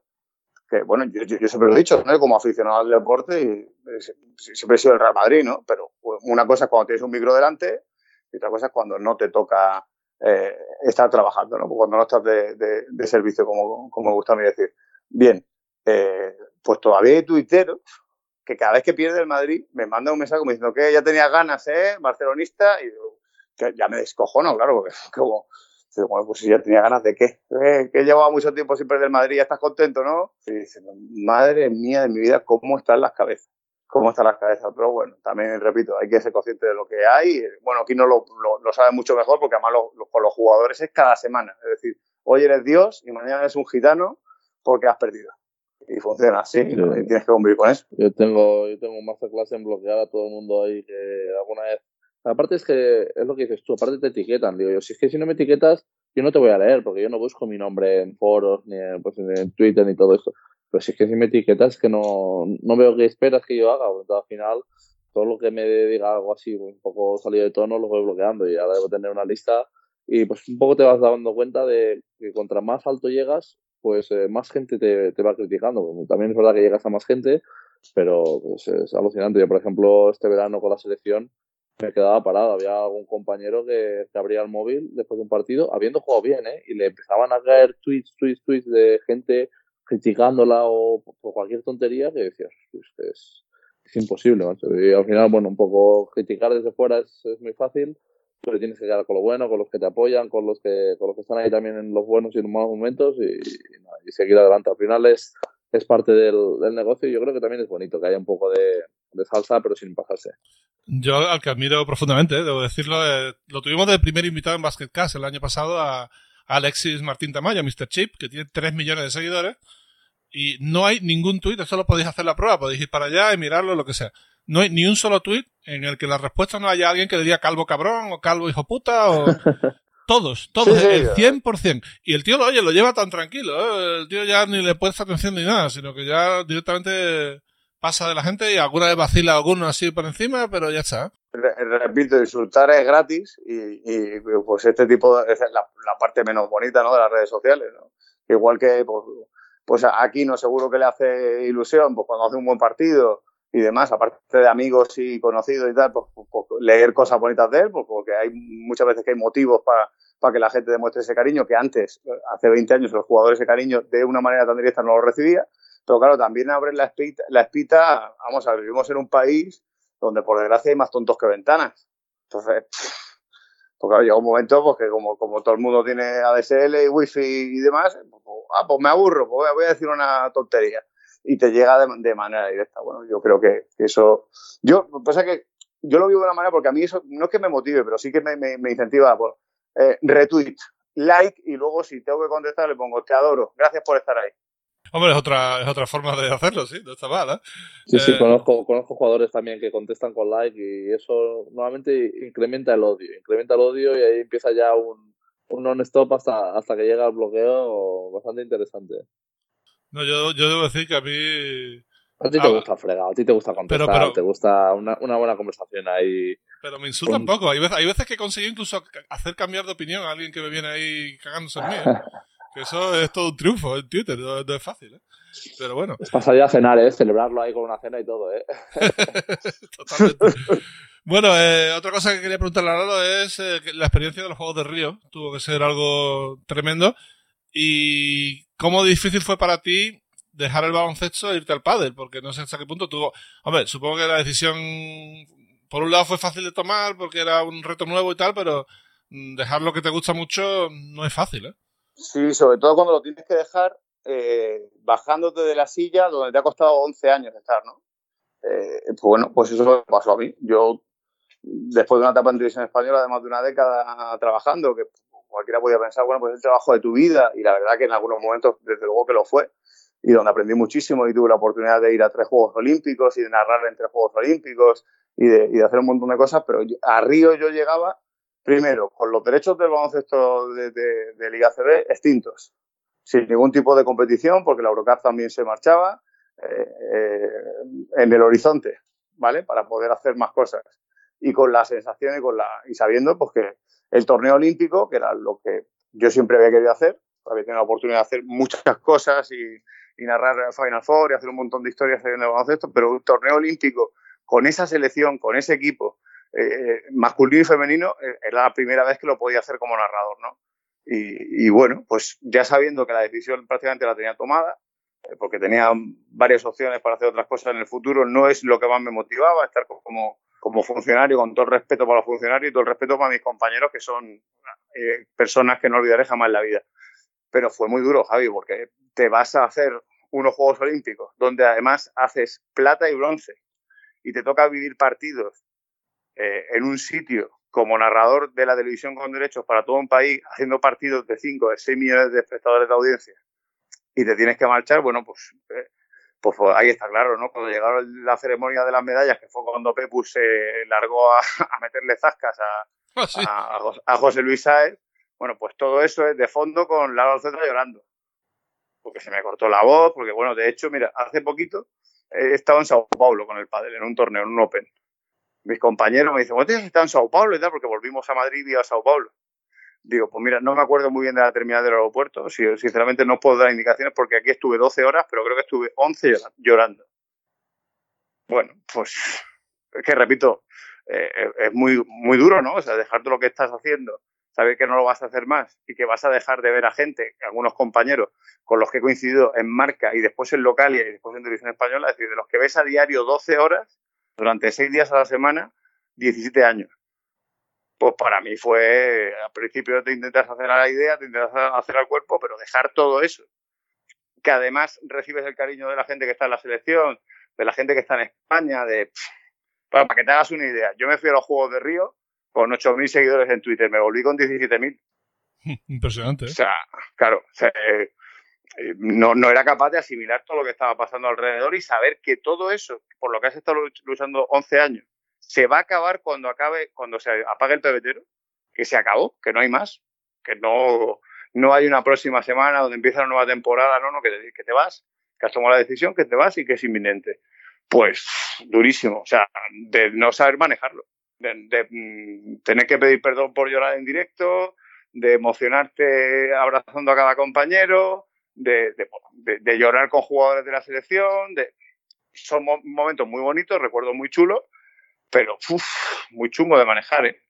que, bueno, yo, siempre lo he dicho, ¿no? Como aficionado al deporte, y, eh, si- siempre he sido el Real Madrid, ¿no? Pero una cosa es cuando tienes un micro delante y otra cosa es cuando no te toca eh, estar trabajando, ¿no? Cuando no estás de, servicio, como, como me gusta a mí decir. Bien, eh, pues todavía hay tuiteros que cada vez que pierde el Madrid me manda un mensaje como diciendo que ya tenía ganas, ¿eh? Barcelonista, y ya me descojono, claro, porque como, digo, bueno, pues si ya tenía ganas de qué, Eh, que llevaba mucho tiempo sin perder Madrid, ya estás contento, ¿no? Y diciendo, madre mía de mi vida, cómo están las cabezas, cómo están las cabezas, pero bueno, también repito, hay que ser consciente de lo que hay, bueno, aquí no lo, lo, lo sabe mucho mejor porque además lo- con los jugadores es cada semana, es decir, hoy eres Dios y mañana eres un gitano porque has perdido. Y funciona así. Sí. tienes que convivir con eso. Yo tengo, yo tengo un masterclass en bloquear a todo el mundo ahí que alguna vez. Aparte es que es lo que dices tú, aparte te etiquetan. Digo yo, si es que si no me etiquetas, yo no te voy a leer, porque yo no busco mi nombre en foros, ni en, pues, en Twitter, ni todo esto. Pero si es que si me etiquetas, que no, no veo qué esperas que yo haga. Porque al final, todo lo que me diga algo así, un poco salido de tono, lo voy bloqueando. Y ahora debo tener una lista. Y pues un poco te vas dando cuenta de que contra más alto llegas, pues eh, más gente te, te va criticando. También es verdad que llegas a más gente, pero pues, es alucinante. Yo, por ejemplo, este verano con la selección me quedaba parado. Había algún compañero que, que abría el móvil después de un partido, habiendo jugado bien, ¿eh? Y le empezaban a caer tweets, tweets, tweets de gente criticándola o por cualquier tontería que decías, "Es es, imposible, macho". Y al final, bueno, un poco criticar desde fuera es, muy fácil, pero tienes que quedar con lo bueno, con los que te apoyan, con los que, con los que están ahí también en los buenos y los malos momentos y, y y seguir adelante. Al final es, es parte del, del negocio y yo creo que también es bonito que haya un poco de, de salsa, pero sin pasarse. Yo al que admiro profundamente, eh, debo decirlo, eh, lo tuvimos de primer invitado en Basketcast el año pasado a, Alexis Martín Tamayo, Mr. Chip, que tiene 3 millones de seguidores, y no hay ningún tuit, solo podéis hacer la prueba, podéis ir para allá y mirarlo, lo que sea. No hay ni un solo tuit en el que la respuesta no haya alguien que le diga calvo cabrón o calvo hijo puta o... Todos, todos, Sí, sí, el ya. 100%. Y el tío, oye, lo lleva tan tranquilo, ¿eh? el tío ya ni le puesta atención ni nada, sino que ya directamente pasa de la gente y alguna vez vacila alguno así por encima, pero ya está. Re- repito, insultar es gratis y, y, pues este tipo de, es la, parte menos bonita ¿no? de las redes sociales. ¿no? Igual que pues, pues aquí no seguro que le hace ilusión pues cuando hace un buen partido y demás, aparte de amigos y conocidos y tal, pues, pues, pues, leer cosas bonitas de él, pues, porque hay muchas veces que hay motivos para, para que la gente demuestre ese cariño, que antes, hace 20 años, los jugadores ese cariño de una manera tan directa no lo recibía. Pero claro, también abre la espita, la espita, vamos a ver, vivimos en un país donde por desgracia hay más tontos que ventanas. Entonces, pues claro, llega un momento pues, que como, todo el mundo tiene ADSL y wifi y demás, pues, ah, pues me aburro, pues voy a decir una tontería. Y te llega de, manera directa. Bueno, yo creo que, que eso... Yo, pasa que yo lo vivo de una manera porque a mí eso no es que me motive, pero sí que me, incentiva. Pues, eh, retweet, like y luego si tengo que contestar le pongo te adoro, gracias por estar ahí. Hombre, es otra, es otra forma de hacerlo, sí, no está mal, ¿eh? Sí, sí, Eh, conozco, conozco jugadores también que contestan con like y eso normalmente incrementa el odio, incrementa el odio y ahí empieza ya un, un non-stop hasta, hasta que llega el bloqueo bastante interesante. No, yo, yo debo decir que a mí... A ti te Ah, gusta fregado, a ti te gusta contestar, pero- te gusta una, una buena conversación ahí. Pero me insulta un poco. Hay veces, hay veces que consigo incluso ca- hacer cambiar de opinión a alguien que me viene ahí cagándose en mí. ¿eh? Que eso es todo un triunfo en Twitter, no, no es fácil, ¿eh? Pero bueno, Es pasar ya a cenar, ¿eh? Celebrarlo ahí con una cena y todo, ¿eh? totalmente. Bueno, eh, otra cosa que quería preguntarle a Lalo es eh, que la experiencia de los Juegos de Río. Tuvo que ser algo tremendo. ¿Y cómo difícil fue para ti dejar el baloncesto e irte al pádel? Porque no sé hasta qué punto tuvo... Hombre, supongo que la decisión, por un lado, fue fácil de tomar porque era un reto nuevo y tal, pero mm, dejar lo que te gusta mucho no es fácil, ¿eh? Sí, sobre todo cuando lo tienes que dejar eh, bajándote de la silla donde te ha costado 11 años estar, ¿no? Eh, pues bueno, pues eso me pasó a mí. Yo, después de una etapa en televisión española, además de una década trabajando, que cualquiera podía pensar, bueno, pues es el trabajo de tu vida, y la verdad que en algunos momentos, desde luego que lo fue, y donde aprendí muchísimo y tuve la oportunidad de ir a tres Juegos Olímpicos y de narrar en tres Juegos Olímpicos y de, y de hacer un montón de cosas, pero a Río yo llegaba primero con los derechos del baloncesto de, de, de Liga CB extintos, sin ningún tipo de competición, porque la Eurocup también se marchaba eh, eh, en el horizonte, ¿vale? Para poder hacer más cosas. Y con la sensación y, con la, y sabiendo pues, que el torneo olímpico, que era lo que yo siempre había querido hacer, había tenido la oportunidad de hacer muchas cosas y, y narrar Final Four y hacer un montón de historias en el baloncesto, pero un torneo olímpico con esa selección, con ese equipo, eh, masculino y femenino, eh, era la primera vez que lo podía hacer como narrador, ¿no? Y, bueno, pues ya sabiendo que la decisión prácticamente la tenía tomada, eh, porque tenía varias opciones para hacer otras cosas en el futuro, no es lo que más me motivaba, estar como, funcionario, con todo el respeto para los funcionarios y todo el respeto para mis compañeros, que son eh, personas que no olvidaré jamás en la vida. Pero fue muy duro, Javi, porque te vas a hacer unos Juegos Olímpicos, donde además haces plata y bronce, y te toca vivir partidos eh, en un sitio como narrador de la televisión con derechos para todo un país, haciendo partidos de 5, de 6 millones de espectadores de audiencia, y te tienes que marchar, bueno, pues, eh, pues, ahí está claro, ¿no? Cuando llegaron la ceremonia de las medallas, que fue cuando Pepus se largó a, a meterle zascas a, sí. a, a, José Luis Saez, bueno, pues todo eso es de fondo con la Alceta llorando. Porque se me cortó la voz, porque bueno, de hecho, mira, hace poquito he estado en Sao Paulo con el padre, en un torneo, en un Open mis compañeros me dicen, ¿vos estado en Sao Paulo y tal? Porque volvimos a Madrid y a Sao Paulo. Digo, pues mira, no me acuerdo muy bien de la terminal del aeropuerto. Sinceramente no puedo dar indicaciones porque aquí estuve 12 horas, pero creo que estuve 11 llorando. Bueno, pues es que repito, eh, es muy, muy duro, ¿no? O sea, dejar todo lo que estás haciendo, saber que no lo vas a hacer más y que vas a dejar de ver a gente, algunos compañeros con los que he coincidido en marca y después en local y después en televisión española, es decir, de los que ves a diario 12 horas, durante seis días a la semana, 17 años. Pues para mí fue, al principio te intentas hacer a la idea, te intentas hacer al cuerpo, pero dejar todo eso. Que además recibes el cariño de la gente que está en la selección, de la gente que está en España, de... Para, que te hagas una idea, yo me fui a los Juegos de Río con 8.000 seguidores en Twitter, me volví con 17.000. Impresionante. ¿eh? O sea, claro, o sea, eh, no, no, era capaz de asimilar todo lo que estaba pasando alrededor y saber que todo eso, por lo que has estado luchando 11 años, se va a acabar cuando acabe, cuando se apague el pebetero, que se acabó, que no hay más, que no, no hay una próxima semana donde empieza la nueva temporada, no, no, que te, que te vas, que has tomado la decisión, que te vas y que es inminente. Pues durísimo, o sea, de no saber manejarlo, de, de tener que pedir perdón por llorar en directo, de emocionarte abrazando a cada compañero, de, de, de, llorar con jugadores de la selección, de, son momentos muy bonitos, recuerdos muy chulos, pero uf, muy chungo de manejar, ¿eh?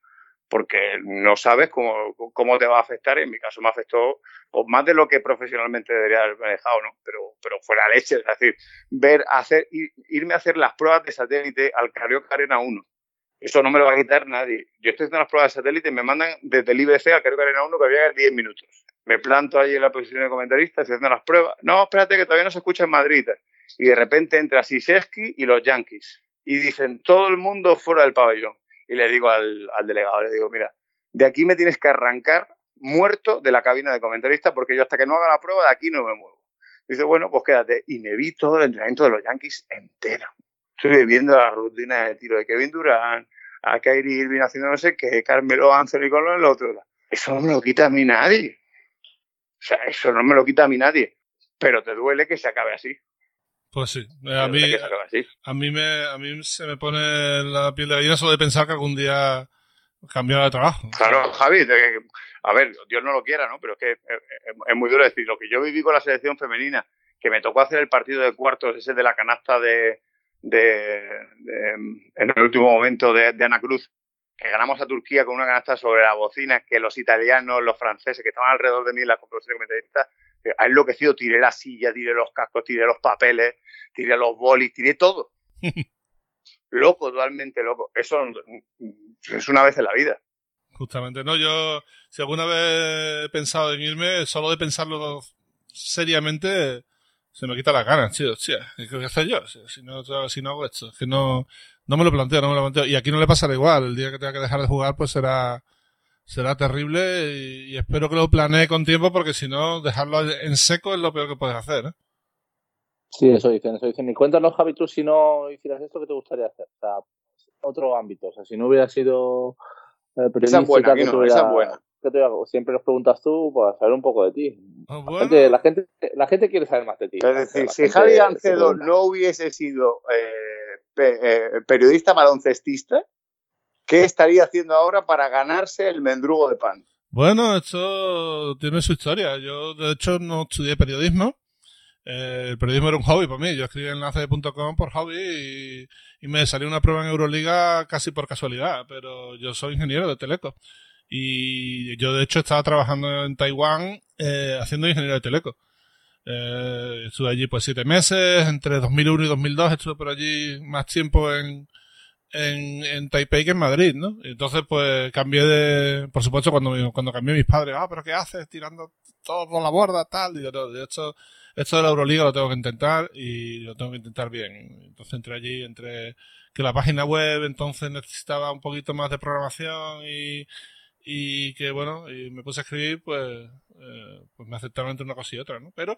porque no sabes cómo, cómo te va a afectar. En mi caso me afectó pues, más de lo que profesionalmente debería haber manejado, ¿no? Pero, pero fue la leche, es decir, ver, hacer, ir, irme a hacer las pruebas de satélite al Carioca Arena 1. Eso no me lo va a quitar nadie. Yo estoy haciendo las pruebas de satélite me mandan desde el IBC al Carioca Arena 1 que había 10 minutos me planto ahí en la posición de comentarista, haciendo las pruebas. No, espérate que todavía no se escucha en Madrid. Y de repente entra Siseski y los Yankees. Y dicen, todo el mundo fuera del pabellón. Y le digo al, al delegado, le digo, mira, de aquí me tienes que arrancar muerto de la cabina de comentarista porque yo hasta que no haga la prueba de aquí no me muevo. Dice, bueno, pues quédate. Y me vi todo el entrenamiento de los Yankees entero. Estoy viendo la rutina de tiro de Kevin Durant, a Kyrie Irving haciendo no sé qué, Carmelo Anthony con el otro. Eso no me lo quita a mí nadie. O sea, eso no me lo quita a mí nadie. Pero te duele que se acabe así. Pues sí, a mí, a mí, me, a mí se me pone la piel de gallina solo de pensar que algún día cambiará de trabajo. Claro, Javi, a ver, Dios no lo quiera, ¿no? Pero es que es, muy duro decir, lo que yo viví con la selección femenina, que me tocó hacer el partido de cuartos, ese de la canasta de, de, de en el último momento de, de Ana Cruz, que ganamos a Turquía con una canasta sobre la bocina, que los italianos, los franceses que estaban alrededor de mí en la comentaristas, eh, ha enloquecido, tiré la silla, tiré los cascos, tiré los papeles, tiré los bolis, tiré todo. loco, totalmente loco. Eso es una vez en la vida. Justamente, no, yo, si alguna vez he pensado en irme, solo de pensarlo seriamente, se me quita la ganas, tío, hostia, ¿qué voy a hacer yo? Si no, si no hago esto, es que no, no me lo planteo, no me lo planteo. Y aquí no le pasará igual, el día que tenga que dejar de jugar, pues será, será terrible y, espero que lo planee con tiempo porque si no, dejarlo en seco es lo peor que puedes hacer, ¿eh? Sí, eso dicen, eso dicen. Y cuéntanos, Javi, tú si no hicieras esto, ¿qué te gustaría hacer? O sea, otro ámbito. O sea, si no hubiera sido eh, periodista, esa es buena, no, esa es buena. ¿qué te siempre nos preguntas tú para saber un poco de ti. La, gente, la, gente, la, gente, quiere saber más de ti. Es decir, si Javi Ancedo no hubiese sido eh, eh, periodista baloncestista, ¿qué estaría haciendo ahora para ganarse el mendrugo de pan? Bueno, esto tiene su historia. Yo, de hecho, no estudié periodismo. Eh, el periodismo era un hobby para mí. Yo escribí en enlace.com por hobby y, me salió una prueba en Euroliga casi por casualidad, pero yo soy ingeniero de Teleco. Y yo, de hecho, estaba trabajando en Taiwán eh, haciendo ingeniería de Teleco. Eh, estuve allí pues siete meses, entre 2001 y 2002 estuve por allí más tiempo en, en, Taipei que en Madrid, ¿no? Entonces pues cambié de, por supuesto cuando, cuando cambié mis padres, ah, pero ¿qué haces tirando todo por la borda, tal? Y yo, de hecho, esto de la Euroliga lo tengo que intentar y lo tengo que intentar bien. Entonces entré allí, entre que la página web entonces necesitaba un poquito más de programación y, y que bueno, y me puse a escribir, pues, eh, pues me aceptaron entre una cosa y otra, ¿no? Pero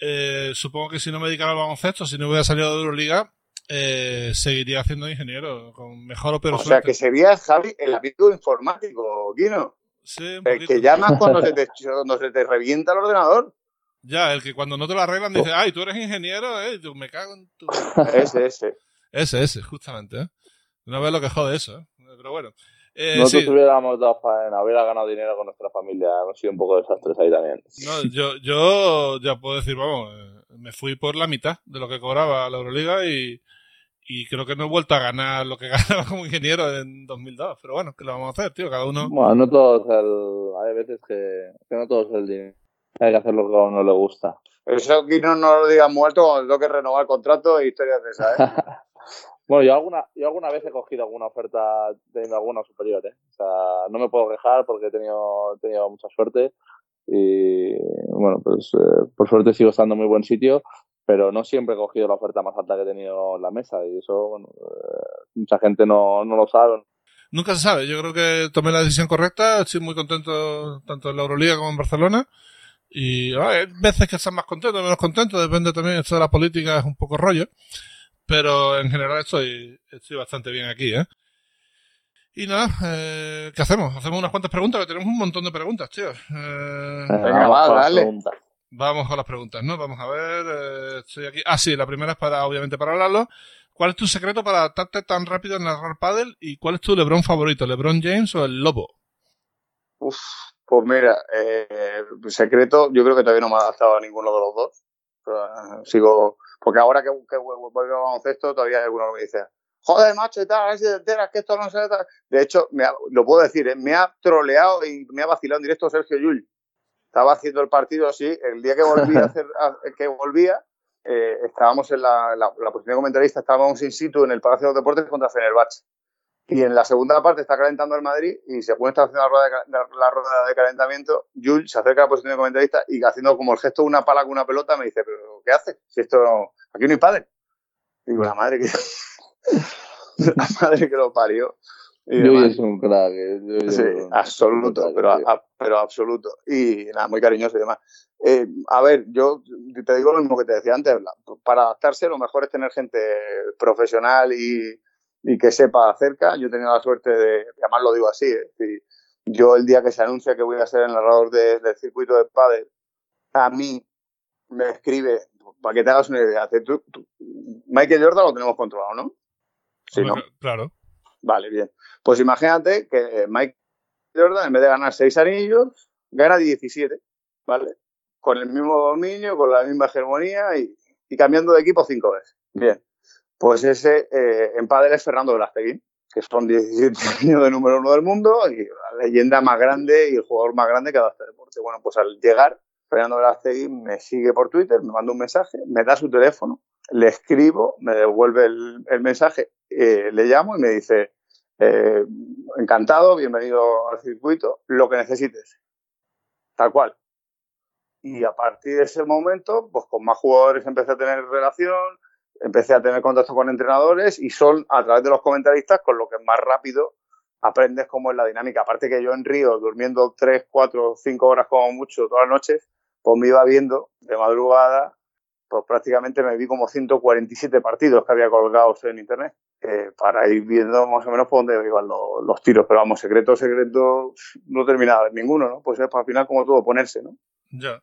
eh, supongo que si no me dedicara al baloncesto, si no hubiera salido de Euroliga, eh, seguiría haciendo ingeniero, con mejor o peor O sea, que sería, Javi, el amigo informático, Guino. Sí, el que llamas cuando se, te, cuando se te revienta el ordenador. Ya, el que cuando no te lo arreglan dice, ay, tú eres ingeniero, eh, tú me cago en tu... ese, ese. Ese, ese, justamente, ¿eh? Una vez lo que jode eso, ¿eh? Pero bueno. Eh, Nosotros hubiéramos dado faena, hubiera ganado dinero con nuestra familia. Hemos sido un poco desastres ahí también. No, yo, yo ya puedo decir, vamos, eh, me fui por la mitad de lo que cobraba la Euroliga y, y creo que no he vuelto a ganar lo que ganaba como ingeniero en 2002. Pero bueno, ¿qué lo vamos a hacer, tío? Cada uno. Bueno, no todos el. Hay veces que, que no todos el dinero. Hay que hacer lo que a uno le gusta. Eso aquí no, no lo digan muerto cuando tengo que renovar el contrato y historias de esas, ¿eh? Bueno, yo alguna, yo alguna vez he cogido alguna oferta teniendo alguna superior, ¿eh? O sea, no me puedo quejar porque he tenido, he tenido mucha suerte y, bueno, pues eh, por suerte sigo estando en muy buen sitio, pero no siempre he cogido la oferta más alta que he tenido en la mesa y eso, bueno, eh, mucha gente no, no lo sabe. Nunca se sabe, yo creo que tomé la decisión correcta, estoy muy contento tanto en la Euroliga como en Barcelona. Y hay veces que estás más contento, menos contento, depende también, esto de la política es un poco rollo. Pero en general estoy, estoy bastante bien aquí, ¿eh? Y nada, eh, ¿qué hacemos? Hacemos unas cuantas preguntas, que tenemos un montón de preguntas, tío. Eh, Venga, va, dale. Vamos con las preguntas, ¿no? Vamos a ver, eh, estoy aquí. Ah, sí, la primera es para, obviamente, para hablarlo. ¿Cuál es tu secreto para adaptarte tan rápido en narrar paddle? ¿Y cuál es tu LeBron favorito, LeBron James o el Lobo? Uf, pues mira, eh, secreto, yo creo que todavía no me ha adaptado a ninguno de los dos. Pero, sigo porque ahora que, que vuelvo a baloncesto, todavía hay alguno que me dice, joder, macho, y tal, a ver si te enteras que esto no se tal. De hecho, me lo puedo decir, ¿eh? me ha troleado y me ha vacilado en directo Sergio Llull. Estaba haciendo el partido así, el día que volví a hacer, que volvía, eh, estábamos en la, la, la, posición de comentarista, estábamos in situ en el Palacio de los Deportes contra Fenerbahce. Y en la segunda parte está calentando el Madrid y según está haciendo la rueda de, la rueda de calentamiento, Jules se acerca a la posición de comentarista y haciendo como el gesto de una pala con una pelota me dice, pero ¿qué hace? Si esto aquí no hay padre. Digo, la madre que la madre que lo parió. Jules es un crack. Eh, sí, absoluto, pero, pero absoluto. Y nada, muy cariñoso y demás. Eh, a ver, yo te digo lo mismo que te decía antes. Para adaptarse lo mejor es tener gente profesional y, y que sepa acerca. Yo he tenido la suerte de, además lo digo así, ¿eh? yo el día que se anuncia que voy a ser el narrador de, del circuito de pádel, a mí me escribe, para que te hagas una idea, tú, Michael Jordan lo tenemos controlado, ¿no? Sí, ¿no? Claro. Vale, bien. Pues imagínate que Michael Jordan, en vez de ganar seis anillos, gana 17, ¿vale? Con el mismo dominio, con la misma hegemonía y, y cambiando de equipo cinco veces. Bien. Pues ese eh, en pádel es Fernando Velasquez, que son 17 años de número uno del mundo y la leyenda más grande y el jugador más grande que ha dado este deporte. Bueno, pues al llegar, Fernando Velasquez me sigue por Twitter, me manda un mensaje, me da su teléfono, le escribo, me devuelve el, mensaje, eh, le llamo y me dice, eh, encantado, bienvenido al circuito, lo que necesites. Tal cual. Y a partir de ese momento, pues con más jugadores empecé a tener relación, empecé a tener contacto con entrenadores y son a través de los comentaristas con lo que más rápido aprendes cómo es la dinámica. Aparte que yo en Río, durmiendo 3, 4, 5 horas como mucho todas las noches, pues me iba viendo de madrugada, pues prácticamente me vi como 147 partidos que había colgados en internet. Eh, para ir viendo más o menos por dónde iban los, los, tiros. Pero vamos, secreto, secreto, no terminaba ninguno, ¿no? Pues es para al final como todo ponerse, ¿no? Ya.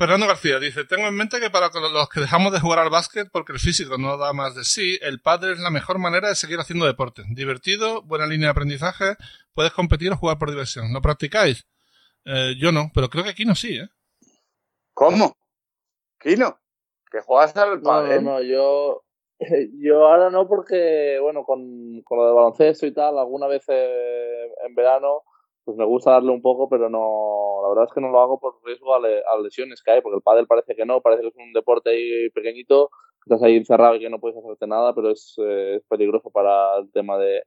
Fernando García dice, tengo en mente que para los que dejamos de jugar al básquet porque el físico no da más de sí, el padre es la mejor manera de seguir haciendo deporte. Divertido, buena línea de aprendizaje, puedes competir o jugar por diversión. ¿No practicáis? Eh, yo no, pero creo que Kino sí, ¿eh? ¿Cómo? ¿Kino? ¿Que juegas al padre? No, no, yo, yo ahora no porque, bueno, con, con lo de baloncesto y tal, alguna vez eh, en verano pues me gusta darle un poco, pero no, la verdad es que no lo hago por riesgo a, lesiones que hay, porque el pádel parece que no, parece que es un deporte ahí pequeñito, que estás ahí encerrado y que no puedes hacerte nada, pero es, eh, es peligroso para el tema de,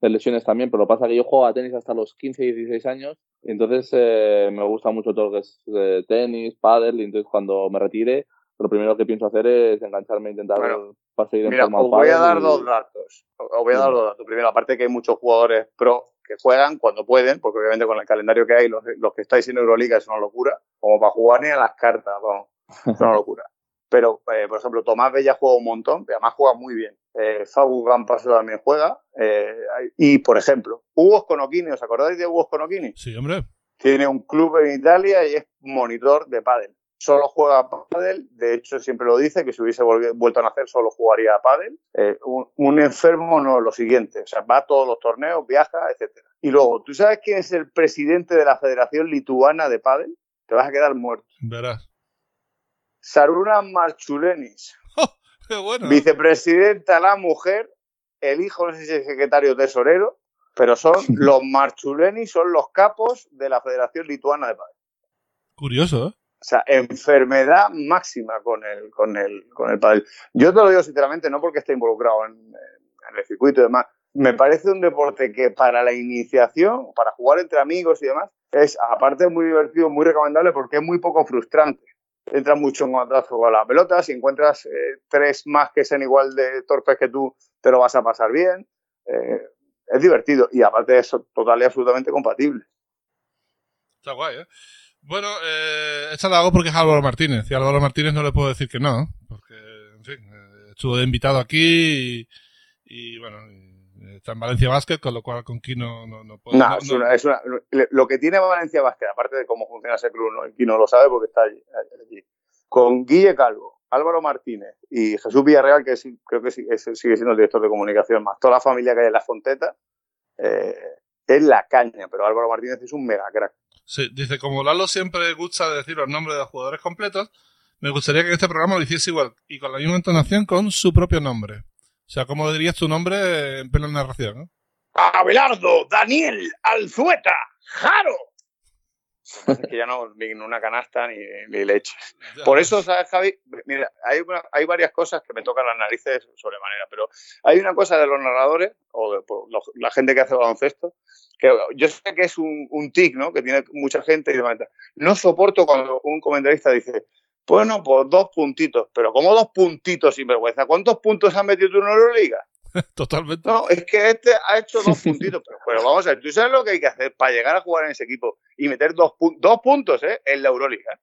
de, lesiones también. Pero lo pasa que yo juego a tenis hasta los 15 y 16 años, y entonces eh, me gusta mucho todo lo que es eh, tenis, pádel, y entonces cuando me retire, lo primero que pienso hacer es engancharme e intentar bueno, seguir mira, os voy a dar dos datos. Os voy a dar dos datos. Primero, aparte que hay muchos jugadores pro que juegan cuando pueden, porque obviamente con el calendario que hay, los, los que estáis en Euroliga es una locura, como para jugar ni a las cartas, vamos, es una locura. Pero, eh, por ejemplo, Tomás Bella juega un montón, pero además juega muy bien. Eh, Fabu Gampaso también juega. Eh, y, por ejemplo, Hugo Sconocchini, ¿os acordáis de Hugo Sconocchini? Sí, hombre. Tiene un club en Italia y es monitor de pádel solo juega pádel, de hecho siempre lo dice, que si hubiese vuelto a nacer solo jugaría a pádel. Eh, un, enfermo no, lo siguiente, o sea, va a todos los torneos, viaja, etcétera. Y luego, ¿tú sabes quién es el presidente de la Federación Lituana de Pádel? Te vas a quedar muerto. Verás. Saruna Marchulenis. Oh, qué bueno. Vicepresidenta la mujer, el hijo no sé si es secretario tesorero, pero son los Marchulenis, son los capos de la Federación Lituana de Pádel. Curioso, ¿eh? O sea, enfermedad máxima con el, con el, con el pádel. Yo te lo digo sinceramente, no porque esté involucrado en, el circuito y demás. Me parece un deporte que para la iniciación, para jugar entre amigos y demás, es aparte muy divertido, muy recomendable porque es muy poco frustrante. Entras mucho en contacto con la pelota, si encuentras eh, tres más que sean igual de torpes que tú, te lo vas a pasar bien. Eh, es divertido y aparte es total y absolutamente compatible. Está guay, ¿eh? Bueno, eh, esta la hago porque es Álvaro Martínez. Y a Álvaro Martínez no le puedo decir que no, porque, en fin, eh, estuvo de invitado aquí y, bueno, está en Valencia Basket, con lo cual con Kino no, no puedo. No, es una, es una, lo que tiene Valencia Basket, aparte de cómo funciona ese club, ¿no? Kino lo sabe porque está allí, allí. Con Guille Calvo, Álvaro Martínez y Jesús Villarreal, que creo que sigue siendo el director de comunicación, más toda la familia que hay en la Fonteta, eh, es la caña, pero Álvaro Martínez es un mega crack. Sí, dice, como Lalo siempre gusta decir los nombres de los jugadores completos, me gustaría que este programa lo hiciese igual y con la misma entonación con su propio nombre. O sea, ¿cómo dirías tu nombre en plena narración? Abelardo, Daniel, Alzueta, Jaro. Que ya no ni una canasta ni, ni leche. Por eso, ¿sabes, Javi? Mira, hay, hay varias cosas que me tocan las narices sobremanera, pero hay una cosa de los narradores o de la gente que hace baloncesto que yo sé que es un, un tic, ¿no? Que tiene mucha gente y demás. No soporto cuando un comentarista dice, bueno, pues dos puntitos, pero ¿cómo dos puntitos sin vergüenza? ¿Cuántos puntos has metido tú en Euroliga? Totalmente. No, es que este ha hecho dos puntitos, pero, vamos a ver, ¿tú sabes lo que hay que hacer para llegar a jugar en ese equipo y meter dos, dos puntos ¿eh? en la Euroliga?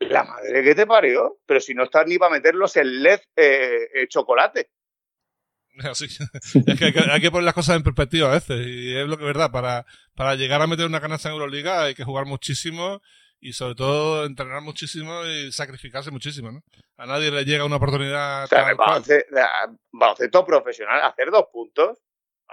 La madre que te parió, pero si no estás ni para meterlos en LED eh, eh, chocolate. Es que hay, que poner las cosas en perspectiva a veces. Y es lo que es verdad. Para, para llegar a meter una canasta en Euroliga hay que jugar muchísimo y sobre todo entrenar muchísimo y sacrificarse muchísimo, ¿no? A nadie le llega una oportunidad. O sea, baloncesto profesional, hacer dos puntos.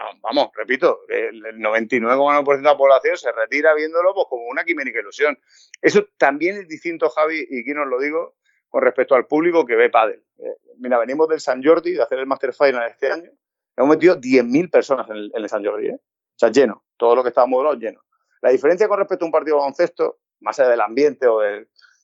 Ah, vamos, repito, el 99,9% de la población se retira viéndolo pues, como una quimérica ilusión. Eso también es distinto, Javi, y aquí nos lo digo, con respecto al público que ve pádel. Eh, mira, venimos del San Jordi de hacer el Master Final este año. Hemos metido 10.000 personas en el, en San Jordi, ¿eh? O sea, lleno. Todo lo que estaba modelado, lleno. La diferencia con respecto a un partido de baloncesto, más allá del ambiente o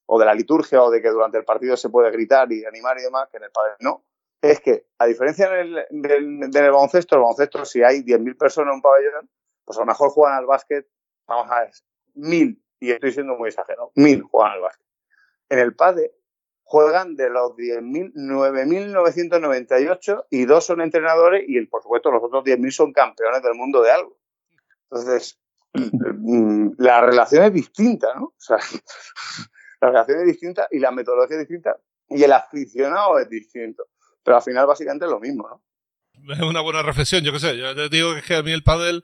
o de la liturgia o de que durante el partido se puede gritar y animar y demás, que en el pádel no, es que, a diferencia del, del, baloncesto, el baloncesto, si hay 10.000 personas en un pabellón, pues a lo mejor juegan al básquet, vamos a ver, mil, y estoy siendo muy exagerado, mil juegan al básquet. En el PADE juegan de los 10.000, 9.998 y dos son entrenadores y, por supuesto, los otros 10.000 son campeones del mundo de algo. Entonces, mm, la relación es distinta, ¿no? O sea, la relación es distinta y la metodología es distinta y el aficionado es distinto. Pero al final, básicamente, es lo mismo, ¿no? Es una buena reflexión, yo qué sé. Yo te digo que, es que a mí el pádel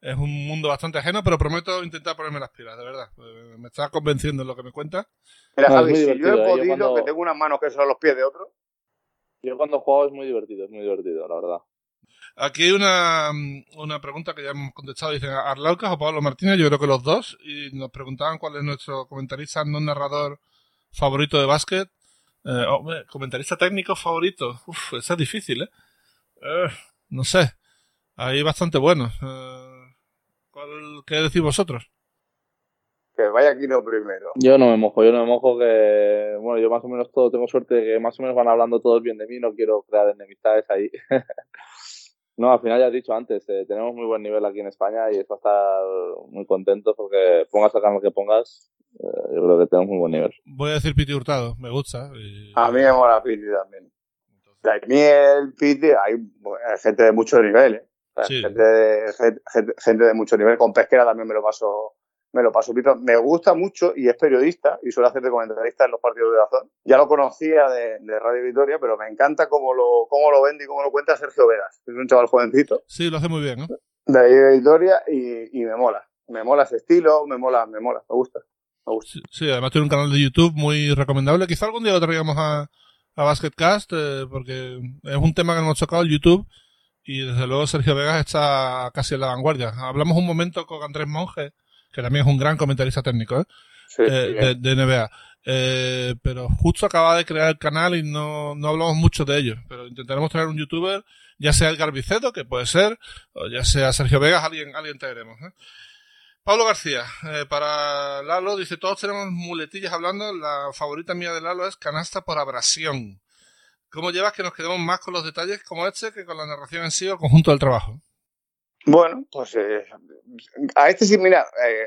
es un mundo bastante ajeno, pero prometo intentar ponerme las pilas, de verdad. Eh, me está convenciendo en lo que me cuenta. Mira, Javi, si yo he ¿eh? podido, que tengo unas manos que son los pies de otro. Yo cuando juego es muy divertido, es muy divertido, la verdad. Aquí hay una, una pregunta que ya hemos contestado. Dicen Arlaucas o Pablo Martínez, yo creo que los dos. Y nos preguntaban cuál es nuestro comentarista no narrador favorito de básquet. Eh, comentarista técnico favorito. Uf, esa es difícil, ¿eh? ¿eh? no sé. Hay bastante buenos. Eh, ¿Qué decís vosotros? Que vaya aquí lo primero. Yo no me mojo, yo no me mojo que, bueno, yo más o menos todo, tengo suerte de que más o menos van hablando todos bien de mí, no quiero crear enemistades ahí. no, al final ya he dicho antes, eh, tenemos muy buen nivel aquí en España y es para estar muy contentos porque pongas el canal que pongas, eh, yo creo que tenemos muy buen nivel. Voy a decir Piti Hurtado, me gusta. A mí me mola Piti también. Daniel, Piti, hay gente de mucho nivel, ¿eh? Gente, de, gente, de mucho nivel. Con Pesquera también me lo paso me lo paso Me gusta mucho y es periodista y suele hacer de comentarista en los partidos de Dazón. Ya lo conocía de, Radio Victoria, pero me encanta cómo lo, cómo lo vende y cómo lo cuenta Sergio Vegas. Es un chaval jovencito. Sí, lo hace muy bien, ¿no? De Radio Victoria y, y, me mola. Me mola ese estilo, me mola, me mola, me gusta. Me gusta. Sí, además tiene un canal de YouTube muy recomendable. Quizá algún día lo traigamos a, a Basketcast, eh, porque es un tema que hemos tocado en YouTube y desde luego Sergio Vegas está casi en la vanguardia. Hablamos un momento con Andrés Monge, que también es un gran comentarista técnico ¿eh? eh de, NBA. Eh, pero justo acaba de crear el canal y no, no hablamos mucho de ello. Pero intentaremos traer un youtuber, ya sea el Garbicedo, que puede ser, o ya sea Sergio Vegas, alguien, alguien traeremos. ¿eh? Pablo García, eh, para Lalo, dice, todos tenemos muletillas hablando, la favorita mía de Lalo es canasta por abrasión. ¿Cómo llevas que nos quedemos más con los detalles como este que con la narración en sí o el conjunto del trabajo? Bueno, pues eh, a este sí, mira, eh,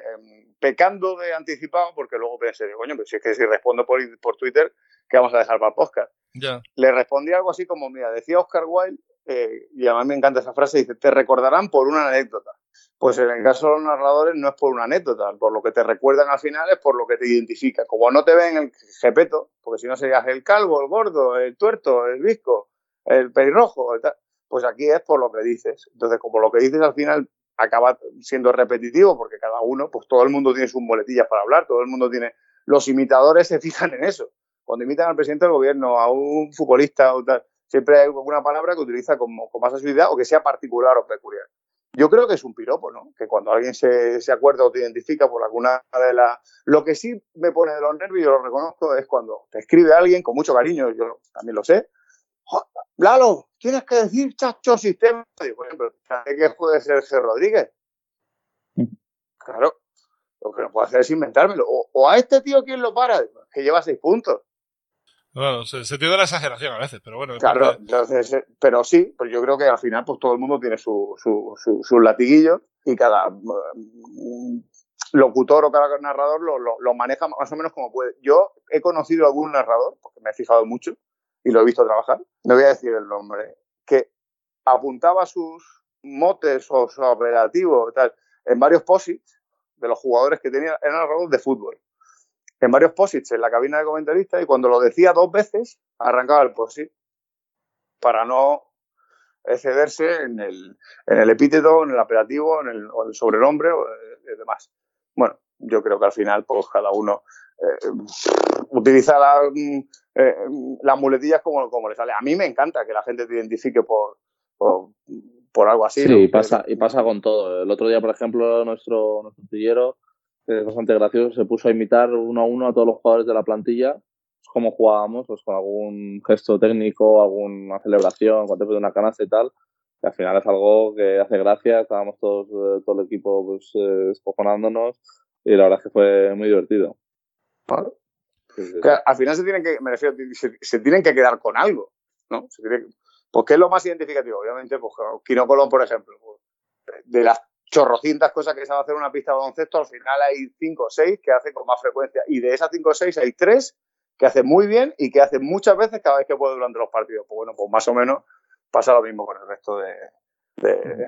pecando de anticipado, porque luego pensé, coño, pues si es que si respondo por, por Twitter, ¿qué vamos a dejar para el podcast? Ya. Le respondí algo así como, mira, decía Oscar Wilde, eh, y a mí me encanta esa frase, dice, te recordarán por una anécdota. Pues en el caso de los narradores no es por una anécdota, por lo que te recuerdan al final es por lo que te identifica. Como no te ven el jepeto, porque si no serías el calvo, el gordo, el tuerto, el visco, el pelirrojo, pues aquí es por lo que dices. Entonces, como lo que dices al final acaba siendo repetitivo, porque cada uno, pues todo el mundo tiene sus boletillas para hablar, todo el mundo tiene... Los imitadores se fijan en eso. Cuando imitan al presidente del gobierno, a un futbolista o tal, siempre hay alguna palabra que utiliza con más asiduidad o que sea particular o peculiar. Yo creo que es un piropo, ¿no? Que cuando alguien se, se acuerda o te identifica por alguna de las... Lo que sí me pone de los nervios, yo lo reconozco, es cuando te escribe alguien con mucho cariño, yo también lo sé. Lalo, tienes que decir chacho sistema. Por ejemplo, ¿qué puede ser G. Rodríguez? Claro, lo que no puedo hacer es inventármelo. O, a este tío, ¿quién lo para? Que lleva seis puntos. Bueno, se, se tiene la exageración a veces, pero bueno. Claro, entonces, pero sí, pues yo creo que al final pues todo el mundo tiene su, su, su, latiguillo y cada mm, locutor o cada narrador lo, lo, maneja más o menos como puede. Yo he conocido a algún narrador, porque me he fijado mucho y lo he visto trabajar, no voy a decir el nombre, que apuntaba sus motes o su operativo tal, en varios posits de los jugadores que tenía, eran narradores de fútbol en varios posits en la cabina de comentarista y cuando lo decía dos veces, arrancaba el posit para no excederse en el, en el epíteto, en el apelativo, en el, o el sobrenombre o eh, demás. Bueno, yo creo que al final, pues cada uno eh, utiliza mm, eh, las muletillas como, como le sale. A mí me encanta que la gente te identifique por, por, algo así. Sí, y, pasa, y pasa con todo. El otro día, por ejemplo, nuestro, nuestro que es bastante gracioso, se puso a imitar uno a uno a todos los jugadores de la plantilla, pues, cómo jugábamos, pues con algún gesto técnico, alguna celebración, cuando de una canasta y tal, que al final es algo que hace gracia, estábamos todos, eh, todo el equipo pues eh, escojonándonos y la verdad es que fue muy divertido. al final se tienen que, me refiero, se, tienen que quedar con algo. ¿no? pues, ¿qué es lo más identificativo? Obviamente, pues Quino Colón, por ejemplo, pues, de las chorrocientas cosas que sabe hacer una pista de baloncesto, al final hay cinco o seis que hace con más frecuencia. Y de esas cinco o seis hay tres que hace muy bien y que hace muchas veces cada vez que puede durante los partidos. Pues bueno, pues más o menos pasa lo mismo con el resto de,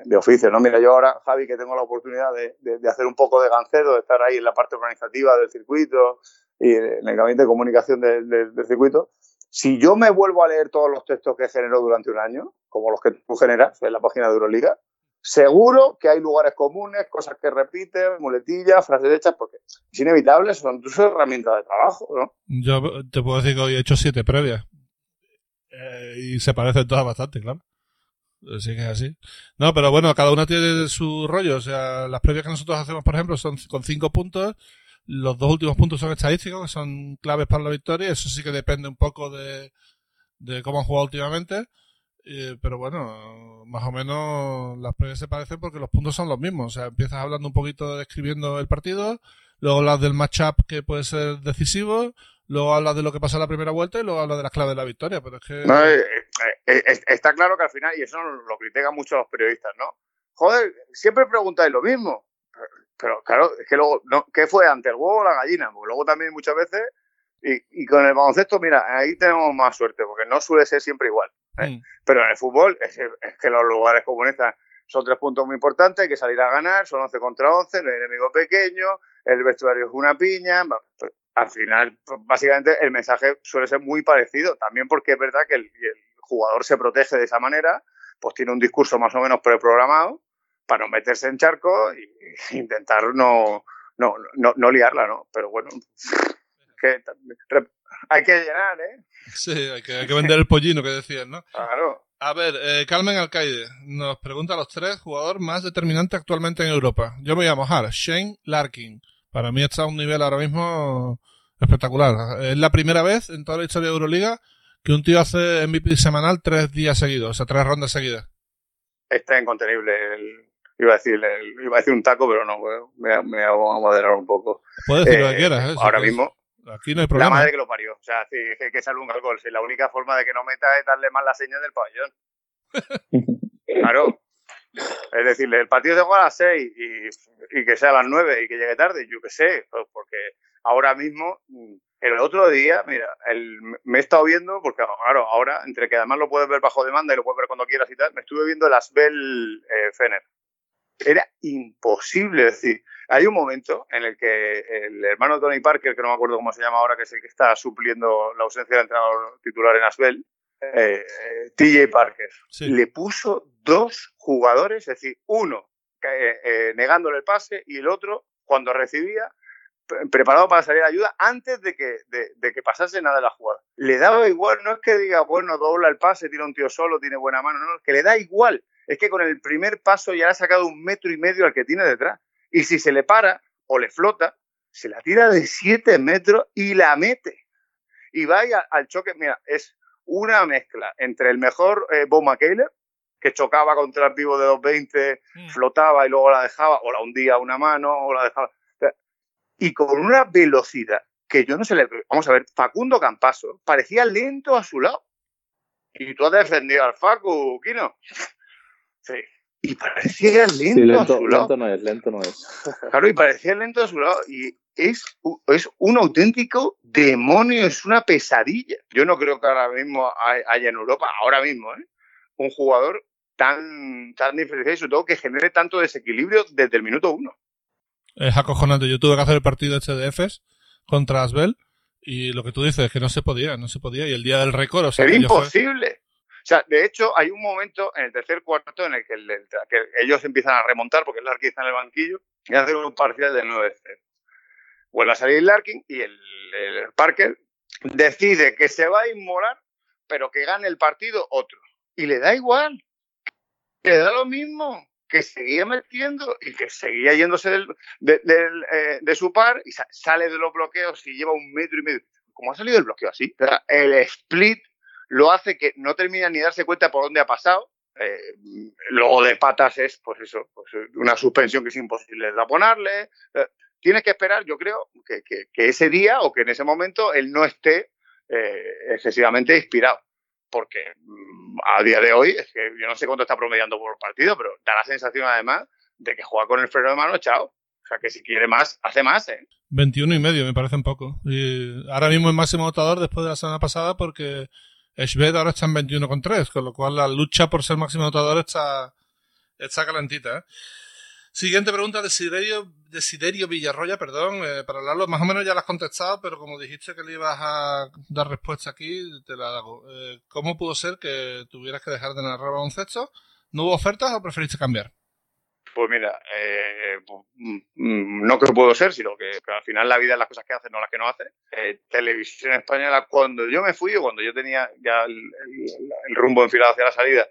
de, oficio, ¿no? Mira, yo ahora, Javi, que tengo la oportunidad de, hacer un poco de gancedo, de estar ahí en la parte organizativa del circuito y en el gabinete de comunicación del circuito, si yo me vuelvo a leer todos los textos que generó durante un año, como los que tú generas en la página de Euroliga, seguro que hay lugares comunes, cosas que repiten, muletillas, frases hechas, porque es inevitable, son tus herramientas de trabajo, ¿no? Yo te puedo decir que hoy he hecho siete previas. Eh, y se parecen todas bastante, claro. Sí que es así. No, pero bueno, cada una tiene su rollo. O sea, las previas que nosotros hacemos, por ejemplo, son con cinco puntos. Los dos últimos puntos son estadísticos, que son claves para la victoria. Eso sí que depende un poco de, de cómo han jugado últimamente. Pero bueno, más o menos las previas se parecen porque los puntos son los mismos. O sea, empiezas hablando un poquito, describiendo el partido, luego hablas del matchup que puede ser decisivo, luego hablas de lo que pasa en la primera vuelta y luego hablas de las claves de la victoria. Pero es que. Eh, eh, eh, está claro que al final, y eso lo critican mucho los periodistas, ¿no? Joder, siempre preguntáis lo mismo. Pero claro, es que luego, no, ¿qué fue ante el huevo o la gallina? Porque luego también muchas veces, y, con el baloncesto, mira, ahí tenemos más suerte, porque no suele ser siempre igual. Mm. Pero en el fútbol es, que los lugares comunes son tres puntos muy importantes, hay que salir a ganar, son 11 contra 11, no hay enemigo pequeño, el vestuario es una piña. Pues, al final, pues, básicamente, el mensaje suele ser muy parecido, también porque es verdad que el, jugador se protege de esa manera, pues tiene un discurso más o menos preprogramado para no meterse en charco e intentar no, no, no, no liarla, ¿no? Pero bueno, que hay que llenar, ¿eh? Sí, hay que, hay que vender el pollino que decías, ¿no? Claro. A ver, eh, Carmen Alcaide nos pregunta a los tres jugador más determinante actualmente en Europa. Yo me llamo Har, Shane Larkin. Para mí está a un nivel ahora mismo espectacular. Es la primera vez en toda la historia de Euroliga que un tío hace MVP semanal tres días seguidos, o sea, tres rondas seguidas. Está incontenible. iba, a decir, iba a decir un taco, pero no, me, me voy a moderar un poco. Puedes decir lo que eh, quieras. ¿eh? ahora mismo. Aquí no hay problema. La madre que lo parió. O sea, que, que salga un gol. Si la única forma de que no meta es darle más la señal del pabellón. claro. Es decir, el partido se juega a las 6 y, y, que sea a las 9 y que llegue tarde, yo qué sé, pues porque ahora mismo el otro día, mira, el, me he estado viendo, porque claro, ahora, entre que además lo puedes ver bajo demanda y lo puedes ver cuando quieras y tal, me estuve viendo el Asbel eh, Fener. Era imposible, es decir, hay un momento en el que el hermano de Tony Parker, que no me acuerdo cómo se llama ahora, que es el que está supliendo la ausencia del entrenador titular en Asbel, eh, eh TJ Parker, le puso dos jugadores, es decir, uno eh, negándole el pase y el otro, cuando recibía, preparado para salir a ayuda antes de que, de, que pasase nada de la jugada. Le daba igual, no es que diga, bueno, dobla el pase, tira un tío solo, tiene buena mano, no, es que le da igual. Es que con el primer paso ya le ha sacado un metro y medio al que tiene detrás. Y si se le para o le flota, se la tira de siete metros y la mete. Y vaya al choque, mira, es una mezcla entre el mejor eh, Bob que chocaba contra el pivo de 220, mm. flotaba y luego la dejaba, o la hundía a una mano, o la dejaba y con una velocidad que yo no sé le... Vamos a ver, Facundo Campaso parecía lento a su lado. Y tú has defendido al Facu, Kino. Sí. Y parecía lento, a su lado. Lento no es, lento no es. Claro, y parecía lento a su lado. Y es, es un auténtico demonio, es una pesadilla. Yo no creo que ahora mismo haya en Europa, ahora mismo, ¿eh? un jugador tan, tan diferenciado y sobre todo que genere tanto desequilibrio desde el minuto uno es acojonante. Yo tuve que hacer el partido este de HDFs contra Asbel y lo que tú dices es que no se podía, no se podía. Y el día del récord, o sea, era imposible. Sea, de hecho, hay un momento en el tercer cuarto en el que, ellos empiezan a remontar porque Larkin está en el banquillo y hacen un parcial de 9-0. Vuelve a salir Larkin y el, Parker decide que se va a inmolar, pero que gane el partido otro. Y le da igual. Le da lo mismo que seguía metiendo y que seguía yéndose del, eh, de, su par y sale de los bloqueos y lleva un metro y medio. ¿Cómo ha salido el bloqueo así? El split lo hace que no termina ni darse cuenta por dónde ha pasado. Eh, luego de patas es, pues eso, pues una suspensión que es imposible de ponerle. Eh, tienes que esperar, yo creo, que, ese día o que en ese momento él no esté excesivamente inspirado. porque mm, a día de hoy, es que yo no sé cuánto está promediando por partido, pero da la sensación además de que juega con el freno de mano echado. O sea, que si quiere más, hace más, ¿eh? 21 y medio, me parece un poco. Y ahora mismo es máximo votador después de la semana pasada porque Schwed ahora está en 21,3, con lo cual la lucha por ser máximo votador está, está calentita, ¿eh? Siguiente pregunta de Siderio, de Siderio Villarroya, perdón, eh, para hablarlo, más o menos ya la has contestado, pero como dijiste que le ibas a dar respuesta aquí, te la hago. Eh, ¿Cómo pudo ser que tuvieras que dejar de narrar baloncesto? ¿No hubo ofertas o preferiste cambiar? Pues mira, eh, pues, mm, no que puedo ser, sino que, al final la vida es las cosas que hace, no las que no hace. Eh, televisión española, cuando yo me fui o cuando yo tenía ya el, rumbo enfilado hacia la salida,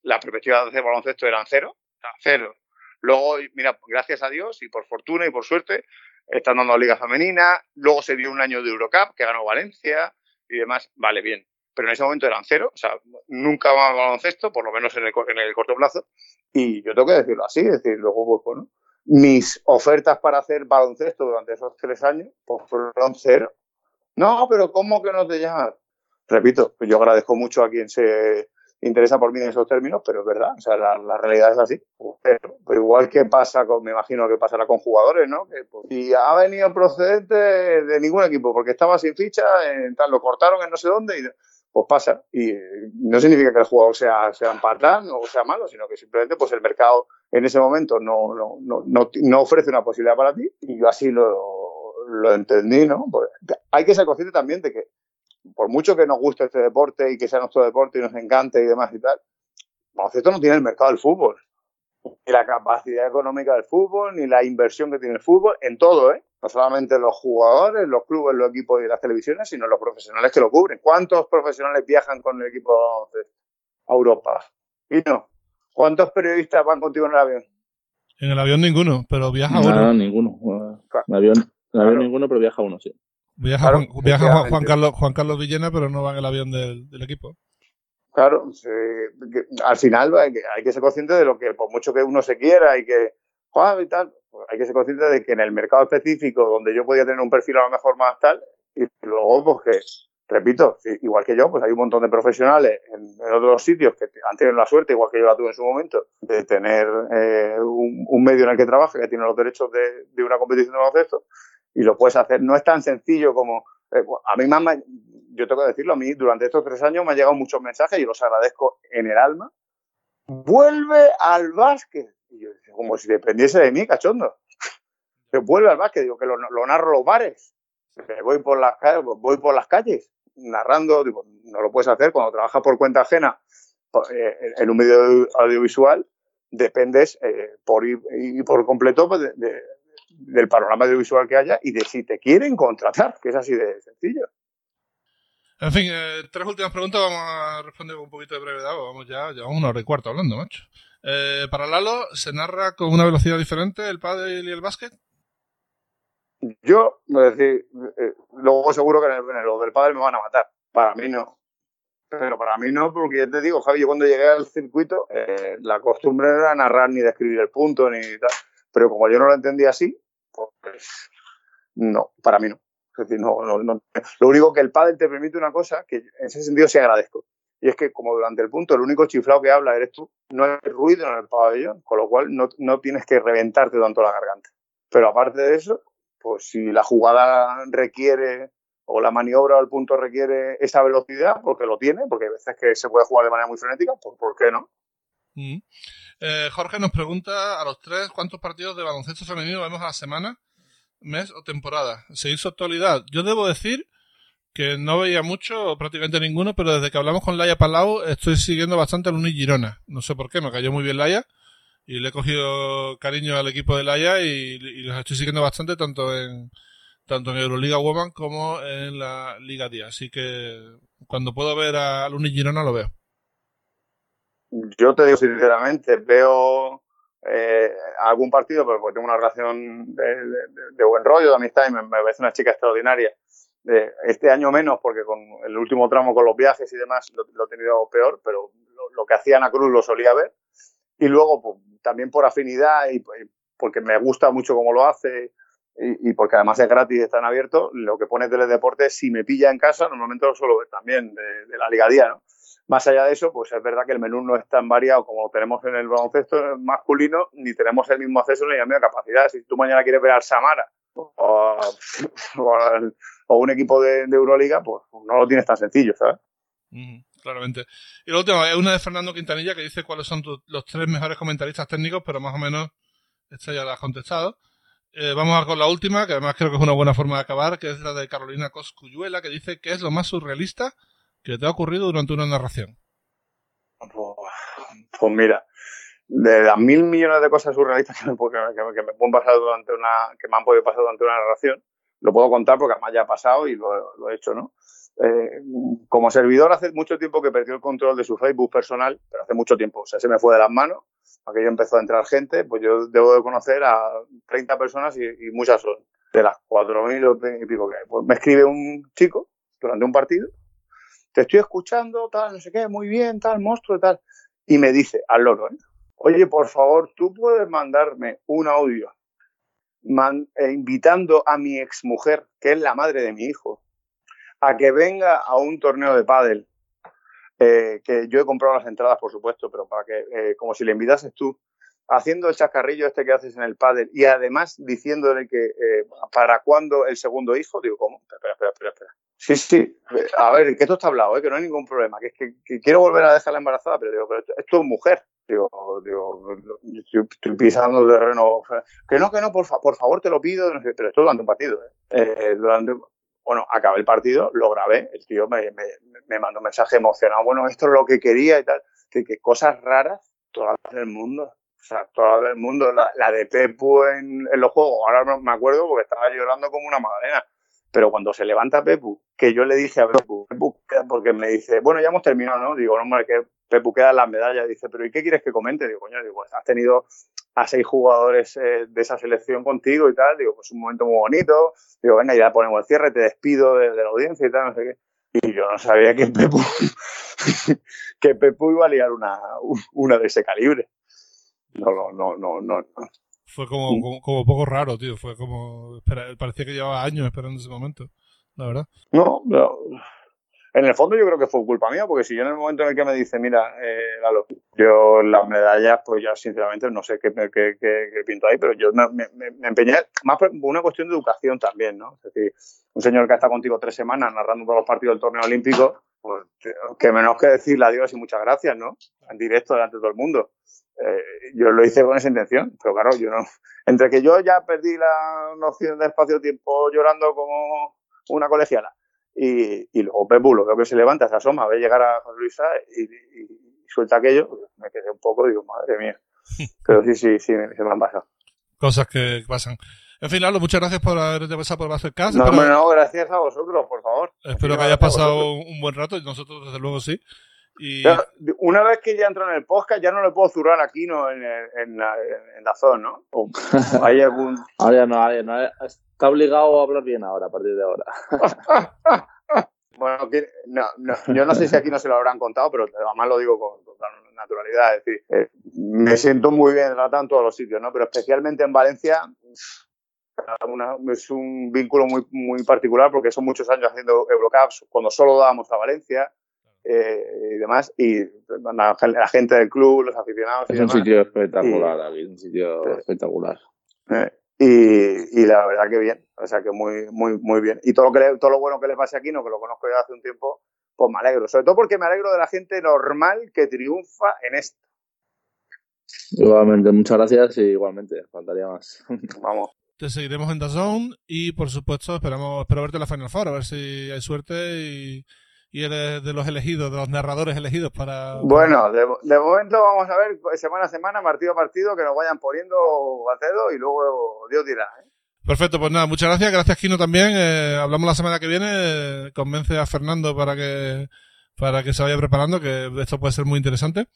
la perspectiva de baloncesto eran cero, cero. Luego, mira, gracias a Dios y por fortuna y por suerte, están dando Liga Femenina. Luego se dio un año de Eurocup que ganó Valencia y demás. Vale, bien. Pero en ese momento eran cero, o sea, nunca más baloncesto, por lo menos en el, en el corto plazo. Y yo tengo que decirlo así, es decir, luego, pues bueno, mis ofertas para hacer baloncesto durante esos tres años, pues fueron cero. No, pero ¿cómo que no te llamas? Repito, yo agradezco mucho a quien se interesa por mí en esos términos, pero es verdad, o sea, la, realidad es así. Pero, igual que pasa con, me imagino que pasará con jugadores, ¿no? Que pues, si ha venido procedente de ningún equipo porque estaba sin ficha, en tal, lo cortaron en no sé dónde y pues pasa. Y no significa que el jugador sea, sea patán o sea malo, sino que simplemente pues el mercado en ese momento no, no, no, no, ofrece una posibilidad para ti. Y yo así lo, lo entendí, ¿no? Pues hay que ser consciente también de que por mucho que nos guste este deporte y que sea nuestro deporte y nos encante y demás y tal, esto no tiene el mercado del fútbol. Ni la capacidad económica del fútbol, ni la inversión que tiene el fútbol, en todo, ¿eh? No solamente los jugadores, los clubes, los equipos y las televisiones, sino los profesionales que lo cubren. ¿Cuántos profesionales viajan con el equipo a Europa? Y no. ¿Cuántos periodistas van contigo en el avión? En el avión ninguno, pero viaja uno. No, ninguno. En el avión, en avión ninguno, pero viaja uno, sí. Viaja, Juan, Carlos, Juan Carlos Villena, pero no va en el avión del, equipo. Claro, al final hay que, hay que ser consciente de lo que, por mucho que uno se quiera y que, y tal, pues hay que ser consciente de que en el mercado específico, donde yo podía tener un perfil a lo mejor más tal, y luego, pues que, repito, igual que yo, pues hay un montón de profesionales en, otros sitios que han tenido la suerte, igual que yo la tuve en su momento, de tener eh, un, medio en el que trabaja, que tiene los derechos de, una competición de baloncesto, y lo puedes hacer. No es tan sencillo como... Eh, a mí más, yo tengo que decirlo, a mí durante estos tres años me han llegado muchos mensajes y los agradezco en el alma. Vuelve al básquet y yo como si dependiese de mí, cachondo. Se vuelve al básquet, digo que lo, narro los bares. voy por las calles, voy por las calles narrando, digo, no lo puedes hacer cuando trabajas por cuenta ajena eh, en un medio audiovisual, dependes eh, por y por completo pues, del panorama audiovisual que haya y de si te quieren contratar, que es así de sencillo. En fin, eh, tres últimas preguntas, vamos a responder con un poquito de brevedad, vamos ya, llevamos una hora y cuarto hablando, macho. Eh, para Lalo, ¿se narra con una velocidad diferente el pádel y el básquet? Yo, es decir, eh, luego seguro que en, el, lo del pádel me van a matar. Para mí no. Pero para mí no, porque ya te digo, Javi, yo cuando llegué al circuito, eh, la costumbre era narrar ni describir el punto ni tal. Pero como yo no lo entendía así, pues no, para mí no. Es decir, no, no, no. Lo único que el pádel te permite una cosa que en ese sentido sí agradezco. Y es que, como durante el punto, el único chiflado que habla eres tú, no hay ruido en el pabellón, con lo cual no, no tienes que reventarte tanto la garganta. Pero aparte de eso, pues si la jugada requiere o la maniobra o punto requiere esa velocidad, porque lo tiene, porque hay veces que se puede jugar de manera muy frenética, pues ¿por qué no? Mm. Eh, Jorge nos pregunta a los tres cuántos partidos de baloncesto femenino vemos a la semana, mes o temporada. ¿Se hizo actualidad? Yo debo decir que no veía mucho, prácticamente ninguno, pero desde que hablamos con Laia Palau estoy siguiendo bastante al Uni Girona. No sé por qué, me cayó muy bien Laia y le he cogido cariño al equipo de Laia y, los estoy siguiendo bastante tanto en tanto en Euroliga Woman como en la Liga Día. Así que cuando puedo ver al Uni Girona lo veo. Yo te digo sinceramente, veo eh, algún partido, pero porque tengo una relación de, buen rollo, de amistad y me, me parece una chica extraordinaria este año menos, porque con el último tramo con los viajes y demás lo, he tenido peor, pero lo, que hacía Ana Cruz lo solía ver. Y luego, pues, también por afinidad y, porque me gusta mucho cómo lo hace y, porque además es gratis y está en abierto, lo que pone Teledeporte, si me pilla en casa, normalmente lo suelo ver también de, la Liga Día, ¿no? Más allá de eso, pues es verdad que el menú no es tan variado como tenemos en el baloncesto masculino, ni tenemos el mismo acceso ni la misma capacidad. Si tú mañana quieres ver al Samara o, un equipo de, Euroliga, pues no lo tienes tan sencillo, ¿sabes? claramente. Y la última es una de Fernando Quintanilla que dice cuáles son los tres mejores comentaristas técnicos, pero más o menos esta ya la has contestado. Eh, vamos a con la última, que además creo que es una buena forma de acabar, que es la de Carolina Coscuyuela, que dice que es lo más surrealista que te ha ocurrido durante una narración? Pues, mira, de las mil millones de cosas surrealistas que me, pueden pasar durante una, que me han podido pasar durante una narración, lo puedo contar porque además ya ha pasado y lo, he hecho, ¿no? Eh, como servidor hace mucho tiempo que perdió el control de su Facebook personal, pero hace mucho tiempo, o sea, se me fue de las manos, aquello empezó a entrar gente, pues yo debo de conocer a 30 personas y, muchas son, de las 4.000 y pico que hay. Pues me escribe un chico durante un partido te estoy escuchando, tal, no sé qué, muy bien, tal, monstruo, tal. Y me dice al loro, ¿eh? oye, por favor, tú puedes mandarme un audio eh, invitando a mi exmujer, que es la madre de mi hijo, a que venga a un torneo de pádel, eh, que yo he comprado las entradas, por supuesto, pero para que, como si le invitases tú, haciendo el chascarrillo este que haces en el pádel y además diciéndole que para cuándo el segundo hijo, digo, ¿cómo? Espera, espera, espera, espera. Sí, sí. A ver, que esto está hablado, ¿eh? que no hay ningún problema. Que es que, quiero volver a dejarla embarazada, pero digo, pero esto, es mujer. Digo, digo estoy, pisando el terreno. Que no, que no, por, por favor, te lo pido. pero esto durante un partido. ¿eh? eh durante, bueno, acabé el partido, lo grabé. El tío me, me, mandó un mensaje emocionado. Bueno, esto es lo que quería y tal. Que, cosas raras, todas del mundo. O sea, todas del mundo. La, de Pepu en, en los juegos. Ahora me acuerdo porque estaba llorando como una magdalena pero cuando se levanta Pepu, que yo le dije a Pepu, porque me dice, bueno, ya hemos terminado, ¿no? Digo, no, hombre, que Pepu queda las medallas. Dice, pero ¿y qué quieres que comente? Digo, coño, digo, has tenido a seis jugadores eh, de esa selección contigo y tal. Digo, pues un momento muy bonito. Digo, venga, ya ponemos el cierre, te despido de, la audiencia y tal, no sé qué. Y yo no sabía que Pepu, que Pepu iba a liar una, una de ese calibre. No, no, no, no, no. Fue como, como, como, poco raro, tío. Fue como. Parecía que llevaba años esperando ese momento, la verdad. No, pero. En el fondo yo creo que fue culpa mía, porque si yo en el momento en el que me dice, mira, eh, Lalo, yo las medallas, pues ya sinceramente no sé qué, qué, qué, pinto ahí, pero yo me, me, me, empeñé, más por una cuestión de educación también, ¿no? Es decir, un señor que está contigo tres semanas narrando todos los partidos del torneo olímpico, pues que menos que decirle adiós y muchas gracias, ¿no? En directo delante de todo el mundo. Eh, yo lo hice con esa intención, pero claro, yo no. Entre que yo ya perdí la noción de espacio-tiempo llorando como una colegiala y, y luego Pepu lo veo que se levanta, se asoma, ve llegar a José Luisa y, suelta aquello, pues me quedé un poco y digo, madre mía. Pero sí, sí, sí, se me han pasado. Cosas que pasan. En fin, Lalo, muchas gracias por haberte pasado por hacer caso. No, no, gracias a vosotros, por favor. Espero que hayas pasado un buen rato y nosotros, desde luego, sí. Y... una vez que ya entro en el podcast, ya no le puedo zurrar aquí, ¿no? En, en, en, la zona, ¿no? hay algún... Ahora no, ahora no. Está obligado a hablar bien ahora, a partir de ahora. bueno, no, no, yo no sé si aquí no se lo habrán contado, pero además lo digo con total naturalidad. Es decir, eh, me siento muy bien tratado en todos los sitios, ¿no? Pero especialmente en Valencia, es un vínculo muy, muy particular porque son muchos años haciendo Eurocaps cuando solo dábamos a Valencia eh, y demás, y la, gente del club, los aficionados. Es un sitio espectacular, David, un sitio espectacular. Eh, y, y, la verdad que bien, o sea que muy, muy, muy bien. Y todo lo, que todo lo bueno que le pase aquí, no que lo conozco ya hace un tiempo, pues me alegro. Sobre todo porque me alegro de la gente normal que triunfa en esto. Igualmente, muchas gracias y igualmente, faltaría más. Vamos. Te seguiremos en Dazón y por supuesto esperamos, espero verte en la Final Four, a ver si hay suerte y y eres de los elegidos, de los narradores elegidos para... Bueno, de, momento vamos a ver semana a semana, partido a partido, que nos vayan poniendo a y luego Dios dirá. ¿eh? Perfecto, pues nada, muchas gracias, gracias Kino también, eh, hablamos la semana que viene, convence a Fernando para que, para que se vaya preparando, que esto puede ser muy interesante.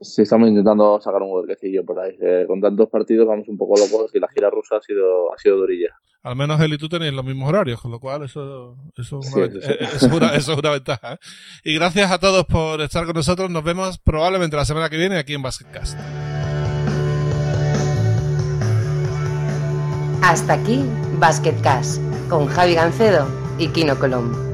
Sí, estamos intentando sacar un huequecillo por ahí. con tantos partidos vamos un poco locos y la gira rusa ha sido, ha sido durilla. Al menos él y tú tenéis los mismos horarios, con lo cual eso, eso, es, una, eso, es, una, ventaja. ¿eh? Y gracias a todos por estar con nosotros. Nos vemos probablemente la semana que viene aquí en Basketcast. Hasta aquí Basketcast con Javi Gancedo y Kino Colombo.